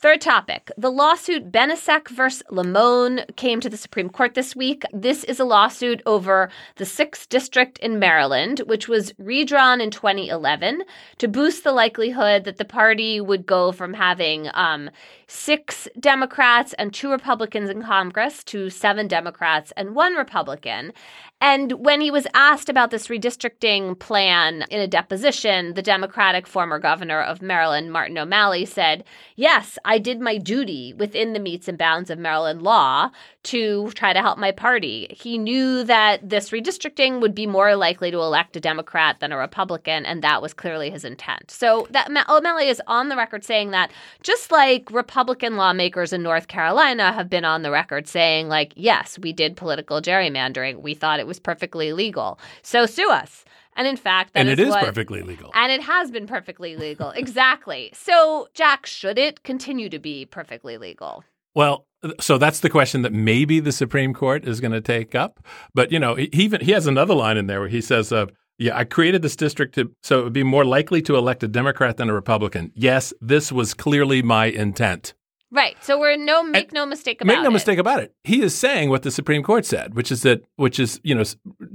[SPEAKER 1] Third topic. The lawsuit Benisek versus Lamone came to the Supreme Court this week. This is a lawsuit over the 6th District in Maryland, which was redrawn in 2011 to boost the likelihood that the party would go from having um, six Democrats and two Republicans in Congress to seven Democrats and one Republican. And when he was asked about this redistricting plan in a deposition, the Democratic former governor of Maryland, Martin O'Malley, said, Yes, I did my duty within the meets and bounds of Maryland law to try to help my party. He knew that this redistricting would be more likely to elect a Democrat than a Republican, and that was clearly his intent. So that O'Malley oh, is on the record saying that, just like Republican lawmakers in North Carolina have been on the record saying, like, yes, we did political gerrymandering. We thought it was perfectly legal. So sue us. And in fact, that
[SPEAKER 3] and
[SPEAKER 1] is
[SPEAKER 3] it is
[SPEAKER 1] what-
[SPEAKER 3] perfectly legal.
[SPEAKER 1] and it has been perfectly legal. exactly. So, Jack, should it continue to be perfectly legal?
[SPEAKER 3] Well, so that's the question that maybe the Supreme Court is going to take up. But you know, he even he has another line in there where he says, uh, "Yeah, I created this district to so it would be more likely to elect a Democrat than a Republican. Yes, this was clearly my intent."
[SPEAKER 1] Right. So we're no make no mistake about
[SPEAKER 3] Make no
[SPEAKER 1] it.
[SPEAKER 3] mistake about it. He is saying what the Supreme Court said, which is that which is you know,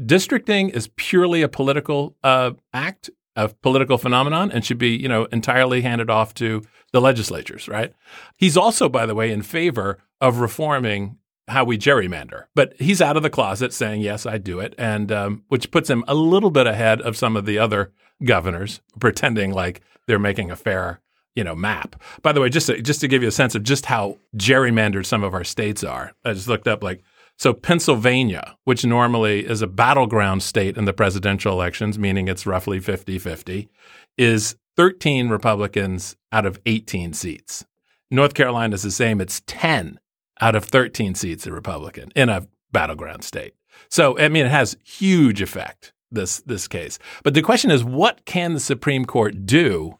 [SPEAKER 3] districting is purely a political uh, act, a political phenomenon, and should be you know entirely handed off to the legislatures. Right. He's also, by the way, in favor of reforming how we gerrymander, but he's out of the closet saying yes, I do it, and um, which puts him a little bit ahead of some of the other governors pretending like they're making a fair you know map. By the way, just to, just to give you a sense of just how gerrymandered some of our states are, I just looked up like so Pennsylvania, which normally is a battleground state in the presidential elections, meaning it's roughly 50-50, is 13 Republicans out of 18 seats. North Carolina is the same, it's 10 out of 13 seats a Republican in a battleground state. So I mean it has huge effect this this case. But the question is what can the Supreme Court do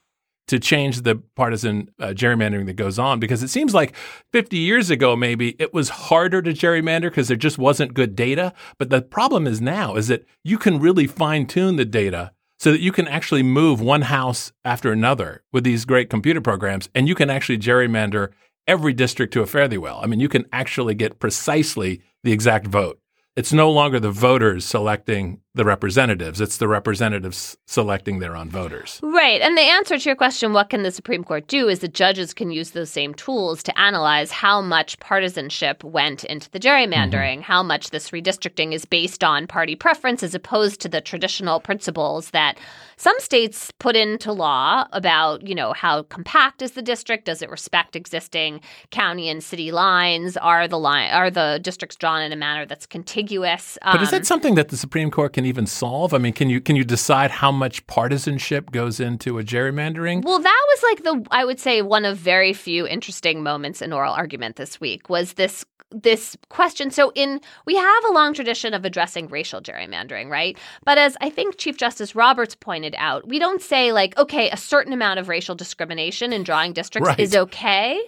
[SPEAKER 3] to change the partisan uh, gerrymandering that goes on because it seems like 50 years ago maybe it was harder to gerrymander because there just wasn't good data but the problem is now is that you can really fine tune the data so that you can actually move one house after another with these great computer programs and you can actually gerrymander every district to a fairly well. I mean you can actually get precisely the exact vote. It's no longer the voters selecting the representatives it's the representatives selecting their own voters
[SPEAKER 1] Right. And the answer to your question, what can the Supreme Court do, is the judges can use those same tools to analyze how much partisanship went into the gerrymandering, how much this redistricting is based on party preference as opposed to the traditional principles that some states put into law about, you know, how compact is the district? Does it respect existing county and city lines? Are the line are the districts drawn in a manner that's contiguous?
[SPEAKER 3] But is
[SPEAKER 1] Um,
[SPEAKER 3] that something that the Supreme Court can even solve? I mean, can you can you decide how much partisanship goes into a gerrymandering?
[SPEAKER 1] Well, that was like the I would say one of very few interesting moments in oral argument this week was this this question. So, in we have a long tradition of addressing racial gerrymandering, right? But as I think Chief Justice Roberts pointed out, we don't say like, okay, a certain amount of racial discrimination in drawing districts
[SPEAKER 3] Right.
[SPEAKER 1] is okay.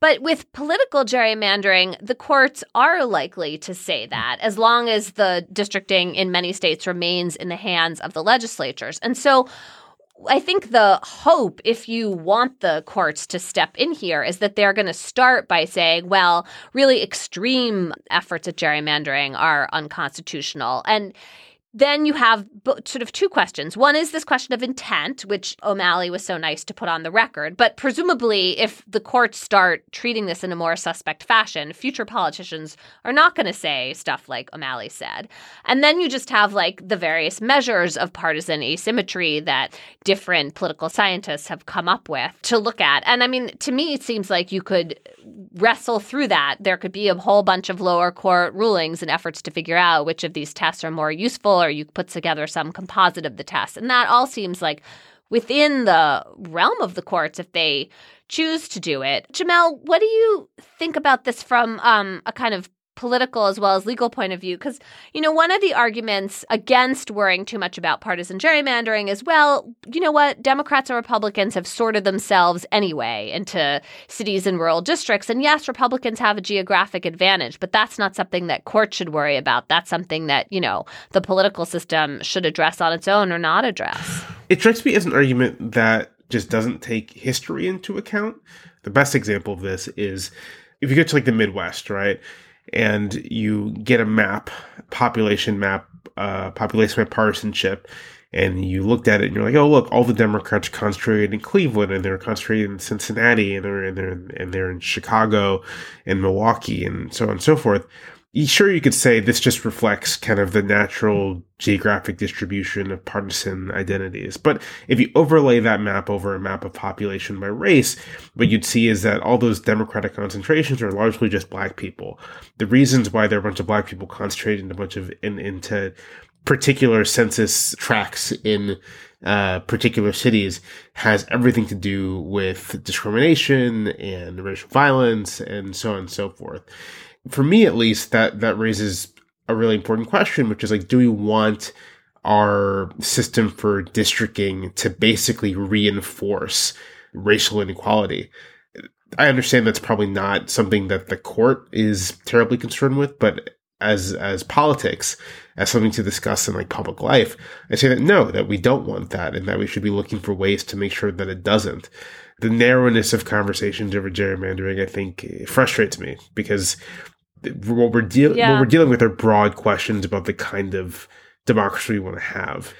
[SPEAKER 1] But with political gerrymandering, the courts are likely to say hmm. that as long as the districting in many states remains in the hands of the legislatures. And so I think the hope, if you want the courts to step in here, is that they're going to start by saying, well, really extreme efforts at gerrymandering are unconstitutional. And then you have sort of two questions. One is this question of intent, which O'Malley was so nice to put on the record. But presumably, if the courts start treating this in a more suspect fashion, future politicians are not going to say stuff like O'Malley said. And then you just have like the various measures of partisan asymmetry that different political scientists have come up with to look at. And I mean, to me, it seems like you could wrestle through that. There could be a whole bunch of lower court rulings and efforts to figure out which of these tests are more useful, or you put together some composite of the tests. And that all seems like within the realm of the courts if they choose to do it. Jamelle, what do you think about this from um, a kind of political as well as legal point of view because you know one of the arguments against worrying too much about partisan gerrymandering is well you know what democrats and republicans have sorted themselves anyway into cities and rural districts and yes republicans have a geographic advantage but that's not something that courts should worry about that's something that you know the political system should address on its own or not address
[SPEAKER 2] It strikes me as an argument that just doesn't take history into account. The best example of this is if you go to like the Midwest, right? And you get a map, population map, uh, population by partisanship, and you looked at it and you're like, oh look, all the Democrats are concentrated in Cleveland and they're concentrated in Cincinnati and they're and they're and they're in Chicago and Milwaukee and so on and so forth. Sure, you could say this just reflects kind of the natural geographic distribution of partisan identities. But if you overlay that map over a map of population by race, what you'd see is that all those Democratic concentrations are largely just black people. The reasons why there are a bunch of black people concentrated in a bunch of in, into particular census tracts in uh, particular cities has everything to do with discrimination and racial violence and so on and so forth. For me, at least, that that raises a really important question, which is like, do we want our system for districting to basically reinforce racial inequality? I understand that's probably not something that the court is terribly concerned with, but as as politics, as something to discuss in like public life, I say that no, that we don't want that, and that we should be looking for ways to make sure that it doesn't. The narrowness of conversations over gerrymandering, I think, frustrates me because what we're dealing
[SPEAKER 1] Yeah.
[SPEAKER 2] what we're dealing with are broad questions about the kind of democracy we want to have.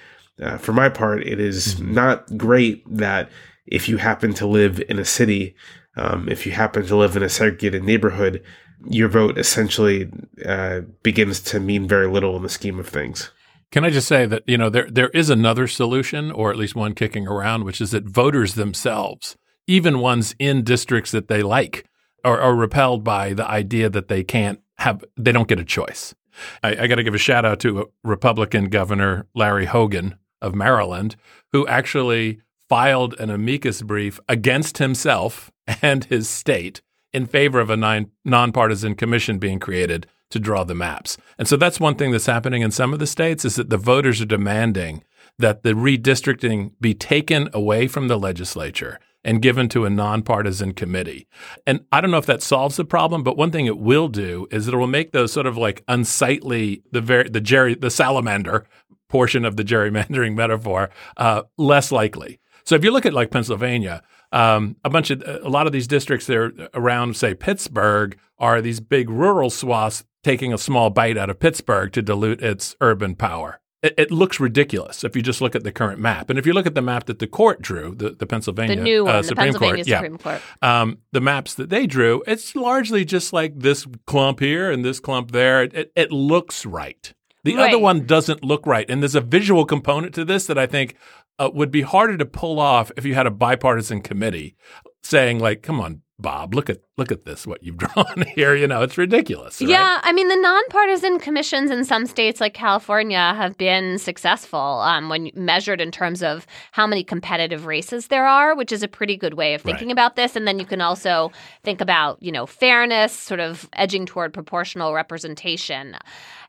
[SPEAKER 2] Uh, for my part, it is not great that if you happen to live in a city, um, if you happen to live in a segregated neighborhood, your vote essentially uh, begins to mean very little in the scheme of things.
[SPEAKER 3] Can I just say that you know there there is another solution, or at least one kicking around, which is that voters themselves, even ones in districts that they like, are, are repelled by the idea that they can't have they don't get a choice. I, I got to give a shout out to Republican Governor Larry Hogan of Maryland, who actually filed an amicus brief against himself and his state in favor of a nonpartisan commission being created to draw the maps. And so that's one thing that's happening in some of the states is that the voters are demanding that the redistricting be taken away from the legislature and given to a nonpartisan committee. And I don't know if that solves the problem, but one thing it will do is it will make those sort of like unsightly the very the jerry the salamander portion of the gerrymandering *laughs* metaphor uh, less likely. So if you look at like Pennsylvania, um, a bunch of a lot of these districts there around, say Pittsburgh, are these big rural swaths taking a small bite out of Pittsburgh to dilute its urban power. It, it looks ridiculous if you just look at the current map, and if you look at the map that the court drew, the, the Pennsylvania
[SPEAKER 1] the new one
[SPEAKER 3] uh,
[SPEAKER 1] the
[SPEAKER 3] Supreme
[SPEAKER 1] pennsylvania
[SPEAKER 3] Court, yeah,
[SPEAKER 1] supreme court
[SPEAKER 3] um, the maps that they drew, it's largely just like this clump here and this clump there. It, it looks right. The other one doesn't look right. And there's a visual component to this that I think uh, would be harder to pull off if you had a bipartisan committee saying, like, come on, Bob, look at look at this, what you've *laughs* drawn here. You know, it's ridiculous. right?
[SPEAKER 1] Yeah, I mean, the nonpartisan commissions in some states like California have been successful um, when measured in terms of how many competitive races there are, which is a pretty good way of thinking
[SPEAKER 3] Right.
[SPEAKER 1] about this. And then you can also think about, you know, fairness, sort of edging toward proportional representation.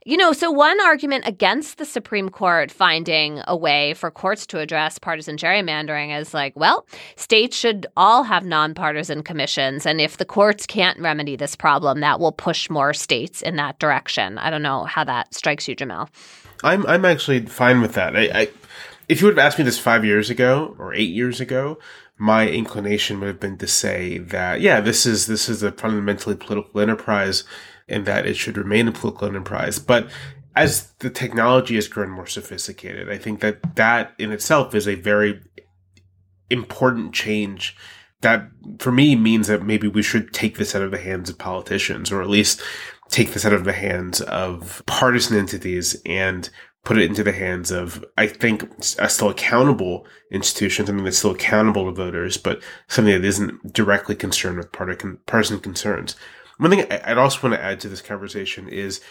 [SPEAKER 1] You know, so one argument against the Supreme Court finding a way for courts to address partisan gerrymandering is like, well, states should all have nonpartisan commissions. And if the courts can't remedy this problem, that will push more states in that direction. I don't know how that strikes you, Jamelle.
[SPEAKER 2] I'm I'm actually fine with that. I, I if you would have asked me this five years ago or eight years ago, my inclination would have been to say that yeah, this is this is a fundamentally political enterprise, and that it should remain a political enterprise. But as the technology has grown more sophisticated, I think that that in itself is a very important change that for me means that maybe we should take this out of the hands of politicians or at least take this out of the hands of partisan entities and put it into the hands of I think a still accountable institution, something that's still accountable to voters, but something that isn't directly concerned with partisan concerns. One thing I- I'd also want to add to this conversation is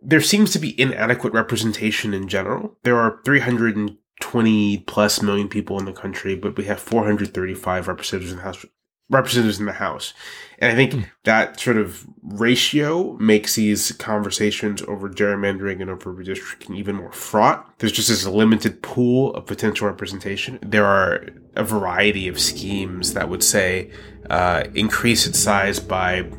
[SPEAKER 2] there seems to be inadequate representation in general. There are 320 plus million people in the country, but we have 435 representatives in the House. Representatives in the House. And I think that sort of ratio makes these conversations over gerrymandering and over redistricting even more fraught. There's just this limited pool of potential representation. There are a variety of schemes that would say uh, increase its size by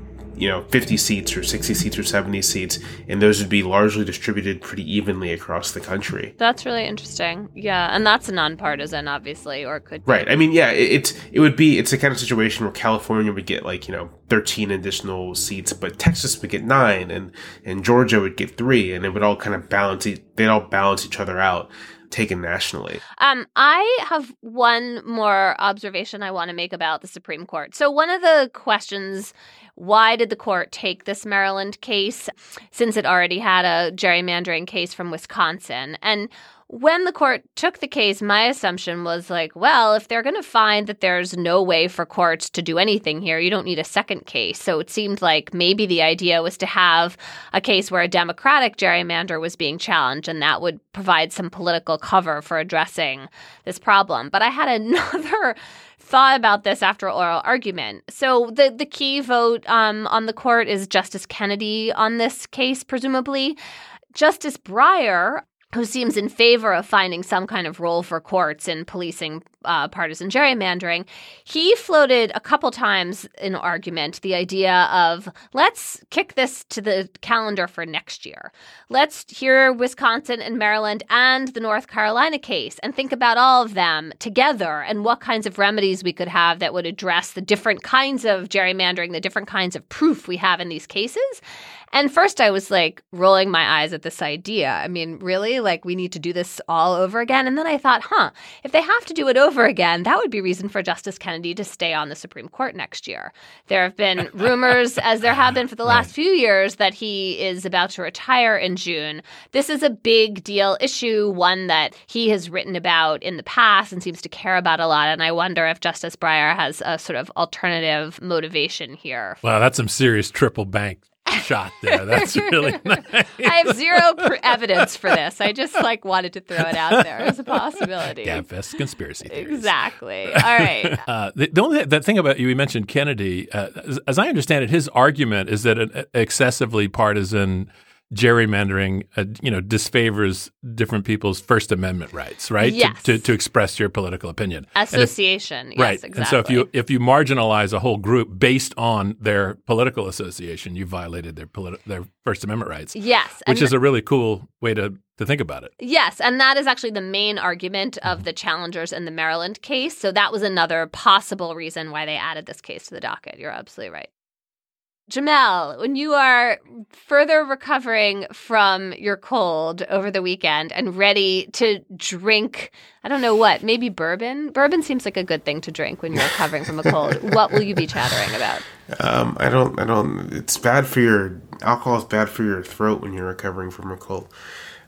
[SPEAKER 2] you know 50 seats or 60 seats or 70 seats and those would be largely distributed pretty evenly across the country
[SPEAKER 1] That's really interesting. Yeah, and that's a nonpartisan, obviously, or could be.
[SPEAKER 2] right i mean yeah it, it's it would be it's the kind of situation where california would get like you know 13 additional seats but texas would get nine and and georgia would get three and it would all kind of balance they'd all balance each other out taken nationally
[SPEAKER 1] Um, I have one more observation I want to make about the Supreme Court. So, one of the questions why did the court take this Maryland case since it already had a gerrymandering case from Wisconsin? And when the court took the case, my assumption was like, well, if they're going to find that there's no way for courts to do anything here, you don't need a second case. So it seemed like maybe the idea was to have a case where a Democratic gerrymander was being challenged, and that would provide some political cover for addressing this problem. But I had *laughs* another thought about this after oral argument. So the the key vote um, on the court is Justice Kennedy on this case, presumably. Justice Breyer who seems in favor of finding some kind of role for courts in policing uh, partisan gerrymandering, he floated a couple times in argument the idea of let's kick this to the calendar for next year. Let's hear Wisconsin and Maryland and the North Carolina case and think about all of them together and what kinds of remedies we could have that would address the different kinds of gerrymandering, the different kinds of proof we have in these cases. And first, I was like rolling my eyes at this idea. I mean, really? Like, we need to do this all over again? And then I thought, huh, if they have to do it over again, that would be reason for Justice Kennedy to stay on the Supreme Court next year. There have been *laughs* rumors, as there have been for the last few years, that he is about to retire in June. This is a big deal issue, one that he has written about in the past and seems to care about a lot. And I wonder if Justice Breyer has a sort of alternative motivation here.
[SPEAKER 3] Wow, that's some serious triple bank shot there. That's really nice. *laughs*
[SPEAKER 1] I have zero pr- evidence for this. I just like wanted to throw it out there as a possibility.
[SPEAKER 3] Gabfest conspiracy theories.
[SPEAKER 1] Exactly. *laughs* All right.
[SPEAKER 3] Uh, the, the only that thing about you, you mentioned Kennedy. Uh, as, as I understand it, his argument is that an excessively partisan gerrymandering, uh, you know, disfavors different people's First Amendment rights, right? To-
[SPEAKER 1] Yes.
[SPEAKER 3] To, to, express your political opinion. And if-
[SPEAKER 1] Association. Yes,
[SPEAKER 3] right.
[SPEAKER 1] exactly.
[SPEAKER 3] And so if you if you marginalize a whole group based on their political association, you violated their politi- their First Amendment rights.
[SPEAKER 1] yes,
[SPEAKER 3] Which is a really cool way to to think about it.
[SPEAKER 1] Yes, and that is actually the main argument of the challengers in the Maryland case. So that was another possible reason why they added this case to the docket. You're absolutely right. Jamelle, when you are further recovering from your cold over the weekend and ready to drink, I don't know what, maybe bourbon? Bourbon seems like a good thing to drink when you're recovering from a cold. *laughs* what will you be chattering about?
[SPEAKER 2] um i don't i don't it's bad for your alcohol is bad for your throat when you're recovering from a cold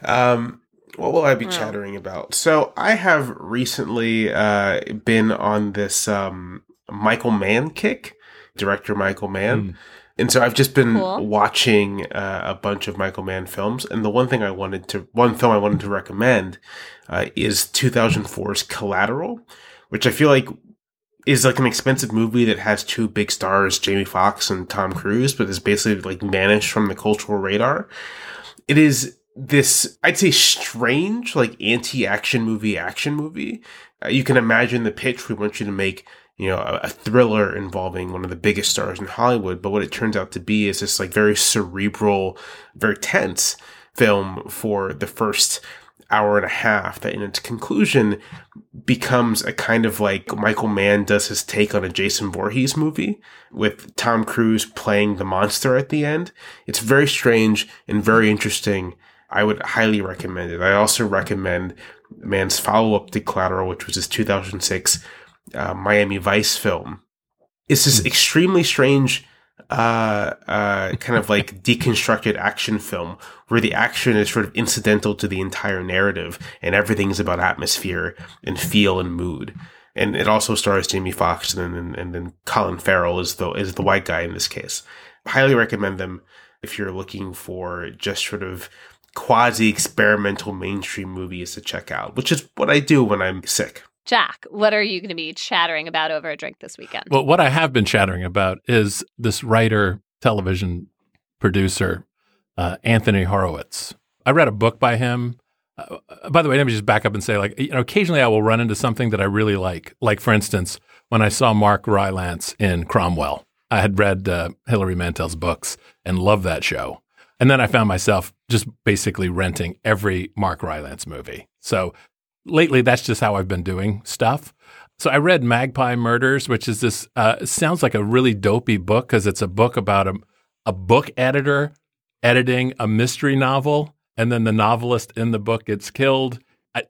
[SPEAKER 2] um what will I be chattering about? So I have recently uh, been on this um, Michael Mann kick. director Michael Mann. And so I've just been
[SPEAKER 1] Cool.
[SPEAKER 2] watching uh, a bunch of Michael Mann films, and the one thing I wanted to, one film I wanted to recommend uh, is 2004's Collateral, which I feel like is like an expensive movie that has two big stars, Jamie Foxx and Tom Cruise, but is basically like vanished from the cultural radar. It is this, I'd say, strange, like anti-action movie action movie. Uh, you can imagine the pitch. We want you to make, you know, a, a thriller involving one of the biggest stars in Hollywood. But what it turns out to be is this like very cerebral, very tense film for the first hour and a half that in its conclusion becomes a kind of like Michael Mann does his take on a Jason Voorhees movie with Tom Cruise playing the monster at the end. It's very strange and very interesting. I would highly recommend it. I also recommend Mann's follow up to Collateral, which was his 2006 uh, Miami Vice film. It's this extremely strange uh, uh, kind of like *laughs* deconstructed action film where the action is sort of incidental to the entire narrative and everything's about atmosphere and feel and mood. And it also stars Jamie Foxx and then, and then Colin Farrell is the, is the white guy in this case. Highly recommend them if you're looking for just sort of quasi experimental mainstream movies to check out, which is what I do when I'm sick.
[SPEAKER 1] Jack, what are you going to be chattering about over a drink this weekend?
[SPEAKER 3] Well, what I have been chattering about is this writer, television producer, uh, Anthony Horowitz. I read a book by him. Uh, by the way, let me just back up and say, like, you know, occasionally I will run into something that I really like. Like, for instance, when I saw Mark Rylance in Cromwell, I had read uh, Hilary Mantel's books and loved that show. And then I found myself just basically renting every Mark Rylance movie. So lately, that's just how I've been doing stuff. So I read Magpie Murders, which is this uh, sounds like a really dopey book because it's a book about a, a book editor editing a mystery novel, and then the novelist in the book gets killed.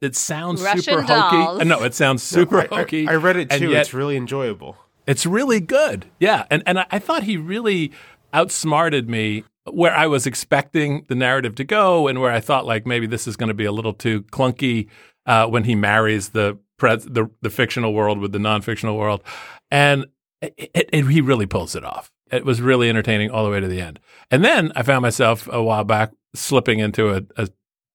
[SPEAKER 3] It sounds
[SPEAKER 1] Russian
[SPEAKER 3] super
[SPEAKER 1] dolls.
[SPEAKER 3] hokey. No, it sounds *laughs* super
[SPEAKER 2] I, I-
[SPEAKER 3] hokey.
[SPEAKER 2] I read it too.
[SPEAKER 3] yet
[SPEAKER 2] it's really enjoyable.
[SPEAKER 3] it's really good. Yeah. And and I, I thought he really outsmarted me where I was expecting the narrative to go and where I thought like maybe this is going to be a little too clunky uh, when he marries the, the the fictional world with the non-fictional world. And it, it, it- he really pulls it off. It was really entertaining all the way to the end. And then I found myself a while back slipping into a, a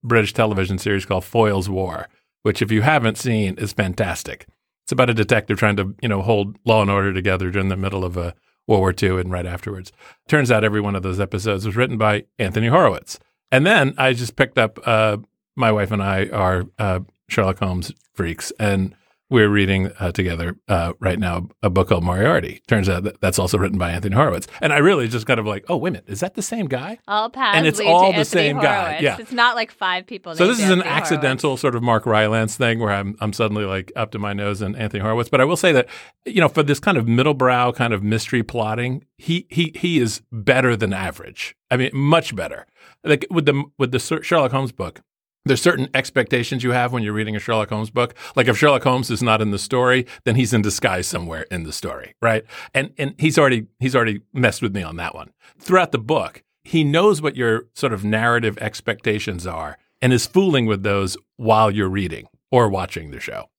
[SPEAKER 3] British television series called Foyle's War, which if you haven't seen is fantastic. It's about a detective trying to, you know, hold law and order together during the middle of a World War II and right afterwards. Turns out every one of those episodes was written by Anthony Horowitz. And then I just picked up, uh, my wife and I are uh, Sherlock Holmes freaks, and we're reading uh, together uh, right now a book called Moriarty. Turns out that that's also written by Anthony Horowitz. And I really just kind of like, oh, wait a minute, is that the same guy?
[SPEAKER 1] all paths
[SPEAKER 3] and it's all the
[SPEAKER 1] Anthony
[SPEAKER 3] same guy, yeah.
[SPEAKER 1] It's not like five people.
[SPEAKER 3] So this is an accidental
[SPEAKER 1] Horowitz.
[SPEAKER 3] sort of Mark Rylance thing where I'm I'm suddenly like up to my nose in Anthony Horowitz. But I will say that you know for this kind of middle brow kind of mystery plotting, he he he is better than average. I mean, much better. Like with the with the Sherlock Holmes book. There's certain expectations you have when you're reading a Sherlock Holmes book. Like if Sherlock Holmes is not in the story, then he's in disguise somewhere in the story, right? And and he's already he's already messed with me on that one. Throughout the book, he knows what your sort of narrative expectations are and is fooling with those while you're reading or watching the show.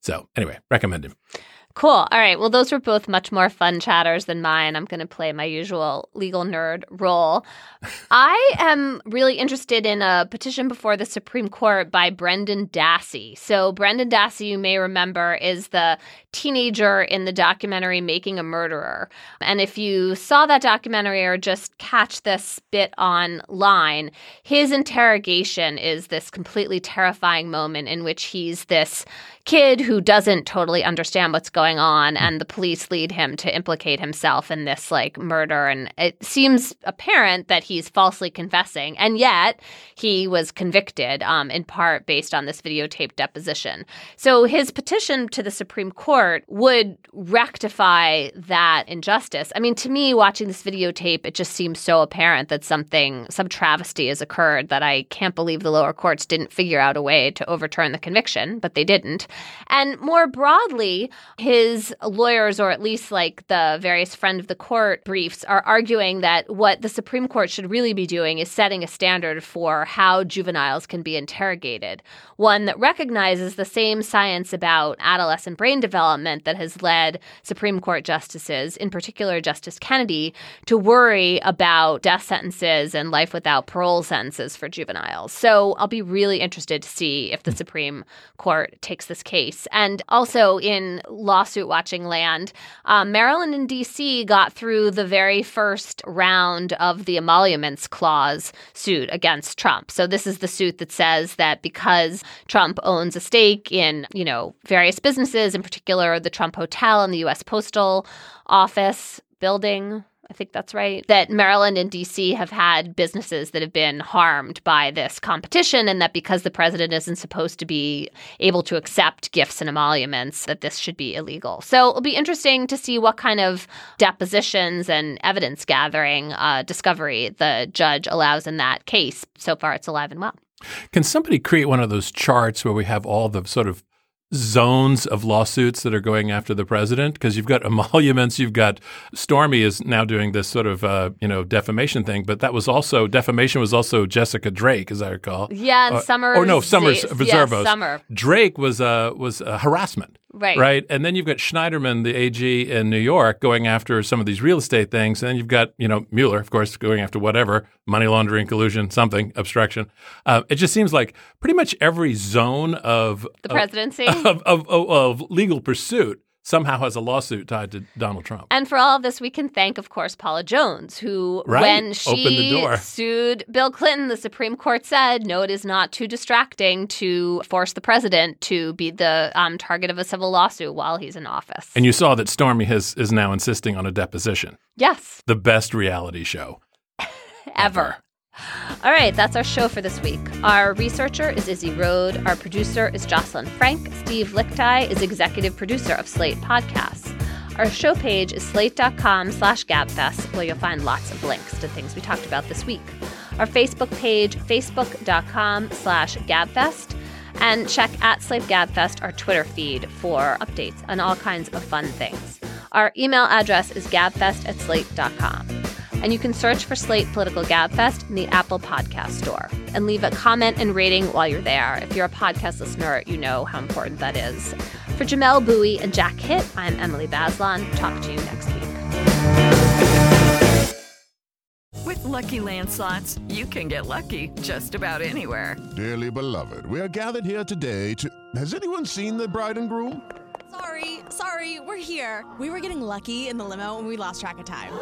[SPEAKER 3] So anyway, recommend him.
[SPEAKER 1] Cool. All right. Well, those were both much more fun chatters than mine. I'm going to play my usual legal nerd role. I am really interested in a petition before the Supreme Court by Brendan Dassey. So, Brendan Dassey, you may remember, is the teenager in the documentary Making a Murderer. And if you saw that documentary or just catch this bit online, his interrogation is this completely terrifying moment in which he's this kid who doesn't totally understand what's going on and the police lead him to implicate himself in this like murder. And it seems apparent that he's falsely confessing and yet he was convicted um, in part based on this videotaped deposition. So his petition to the supreme court would rectify that injustice. I mean to me watching this videotape it just seems so apparent that something some travesty has occurred that i can't believe the lower courts didn't figure out a way to overturn the conviction but they didn't and more broadly, his lawyers, or at least like the various friend of the court briefs, are arguing that what the Supreme Court should really be doing is setting a standard for how juveniles can be interrogated, one that recognizes the same science about adolescent brain development that has led Supreme Court justices, in particular Justice Kennedy, to worry about death sentences and life without parole sentences for juveniles. So I'll be really interested to see if the Supreme Court takes this case. And also in lawsuit watching land, um, Maryland and DC got through the very first round of the emoluments clause suit against Trump. So this is the suit that says that because Trump owns a stake in, you know, various businesses, in particular the Trump Hotel and the US Postal Office building, I think that's right. That Maryland and DC have had businesses that have been harmed by this competition, and that because the president isn't supposed to be able to accept gifts and emoluments, that this should be illegal. So it'll be interesting to see what kind of depositions and evidence gathering uh, discovery the judge allows in that case. So far, it's alive and well.
[SPEAKER 3] Can somebody create one of those charts where we have all the sort of zones of lawsuits that are going after the president because you've got *laughs* emoluments, you've got Stormy is now doing this sort of uh, you know defamation thing, but that was also defamation was also Jessica Drake, as I recall.
[SPEAKER 1] Yeah, and
[SPEAKER 3] Uh,
[SPEAKER 1] Summer.
[SPEAKER 3] or no, Summers
[SPEAKER 1] yes,
[SPEAKER 3] Reservos.
[SPEAKER 1] Summer.
[SPEAKER 3] Drake was uh, was uh, harassment.
[SPEAKER 1] Right.
[SPEAKER 3] Right. And then you've got Schneiderman, the AG in New York, going after some of these real estate things. And then you've got, you know, Mueller, of course, going after whatever money laundering, collusion, something, obstruction. Uh, it just seems like pretty much every zone of
[SPEAKER 1] The presidency. *laughs*
[SPEAKER 3] of, of, of, of legal pursuit somehow has a lawsuit tied to Donald Trump.
[SPEAKER 1] And for all of this, we can thank, of course, Paula Jones, who,
[SPEAKER 3] Right.
[SPEAKER 1] when she sued Bill Clinton, the Supreme Court said, no, it is not too distracting to force the president to be the um, target of a civil lawsuit while he's in office.
[SPEAKER 3] And you saw that Stormy has, is now insisting on a deposition.
[SPEAKER 1] yes,
[SPEAKER 3] The best reality show. *laughs*
[SPEAKER 1] ever. All right, that's our show for this week. Our researcher is Izzy Road. Our producer is Jocelyn Frank. Steve Lickteig is executive producer of Slate Podcasts. Our show page is slate.com slash gabfest, where you'll find lots of links to things we talked about this week. Our Facebook page, facebook.com slash gabfest. And check at Slate Gabfest, our Twitter feed, for updates on all kinds of fun things. Our email address is gabfest at slate.com. And you can search for Slate Political Gabfest in the Apple Podcast Store and leave a comment and rating while you're there. If you're a podcast listener, you know how important that is. For Jamelle Bouie and Jack Hitt, I'm Emily Bazelon. Talk to you next week.
[SPEAKER 7] With Lucky Land slots, you can get lucky just about anywhere.
[SPEAKER 8] Dearly beloved, we are gathered here today to. Has anyone seen the bride and groom?
[SPEAKER 9] Sorry, sorry, we're here. We were getting lucky in the limo and we lost track of time.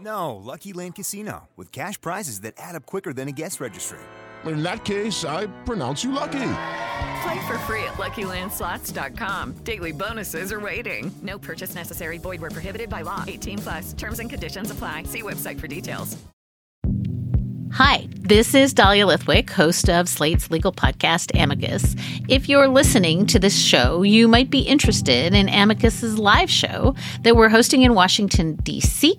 [SPEAKER 10] No, Lucky Land Casino, with cash prizes that add up quicker than a guest registry.
[SPEAKER 8] In that case, I pronounce you lucky.
[SPEAKER 7] Play for free at LuckyLandSlots.com. Daily bonuses are waiting. No purchase necessary. Void where prohibited by law. 18 plus. Terms and conditions apply. See website for details.
[SPEAKER 11] Hi, this is Dahlia Lithwick, host of Slate's legal podcast, Amicus. If you're listening to this show, you might be interested in Amicus's live show that we're hosting in Washington, D.C.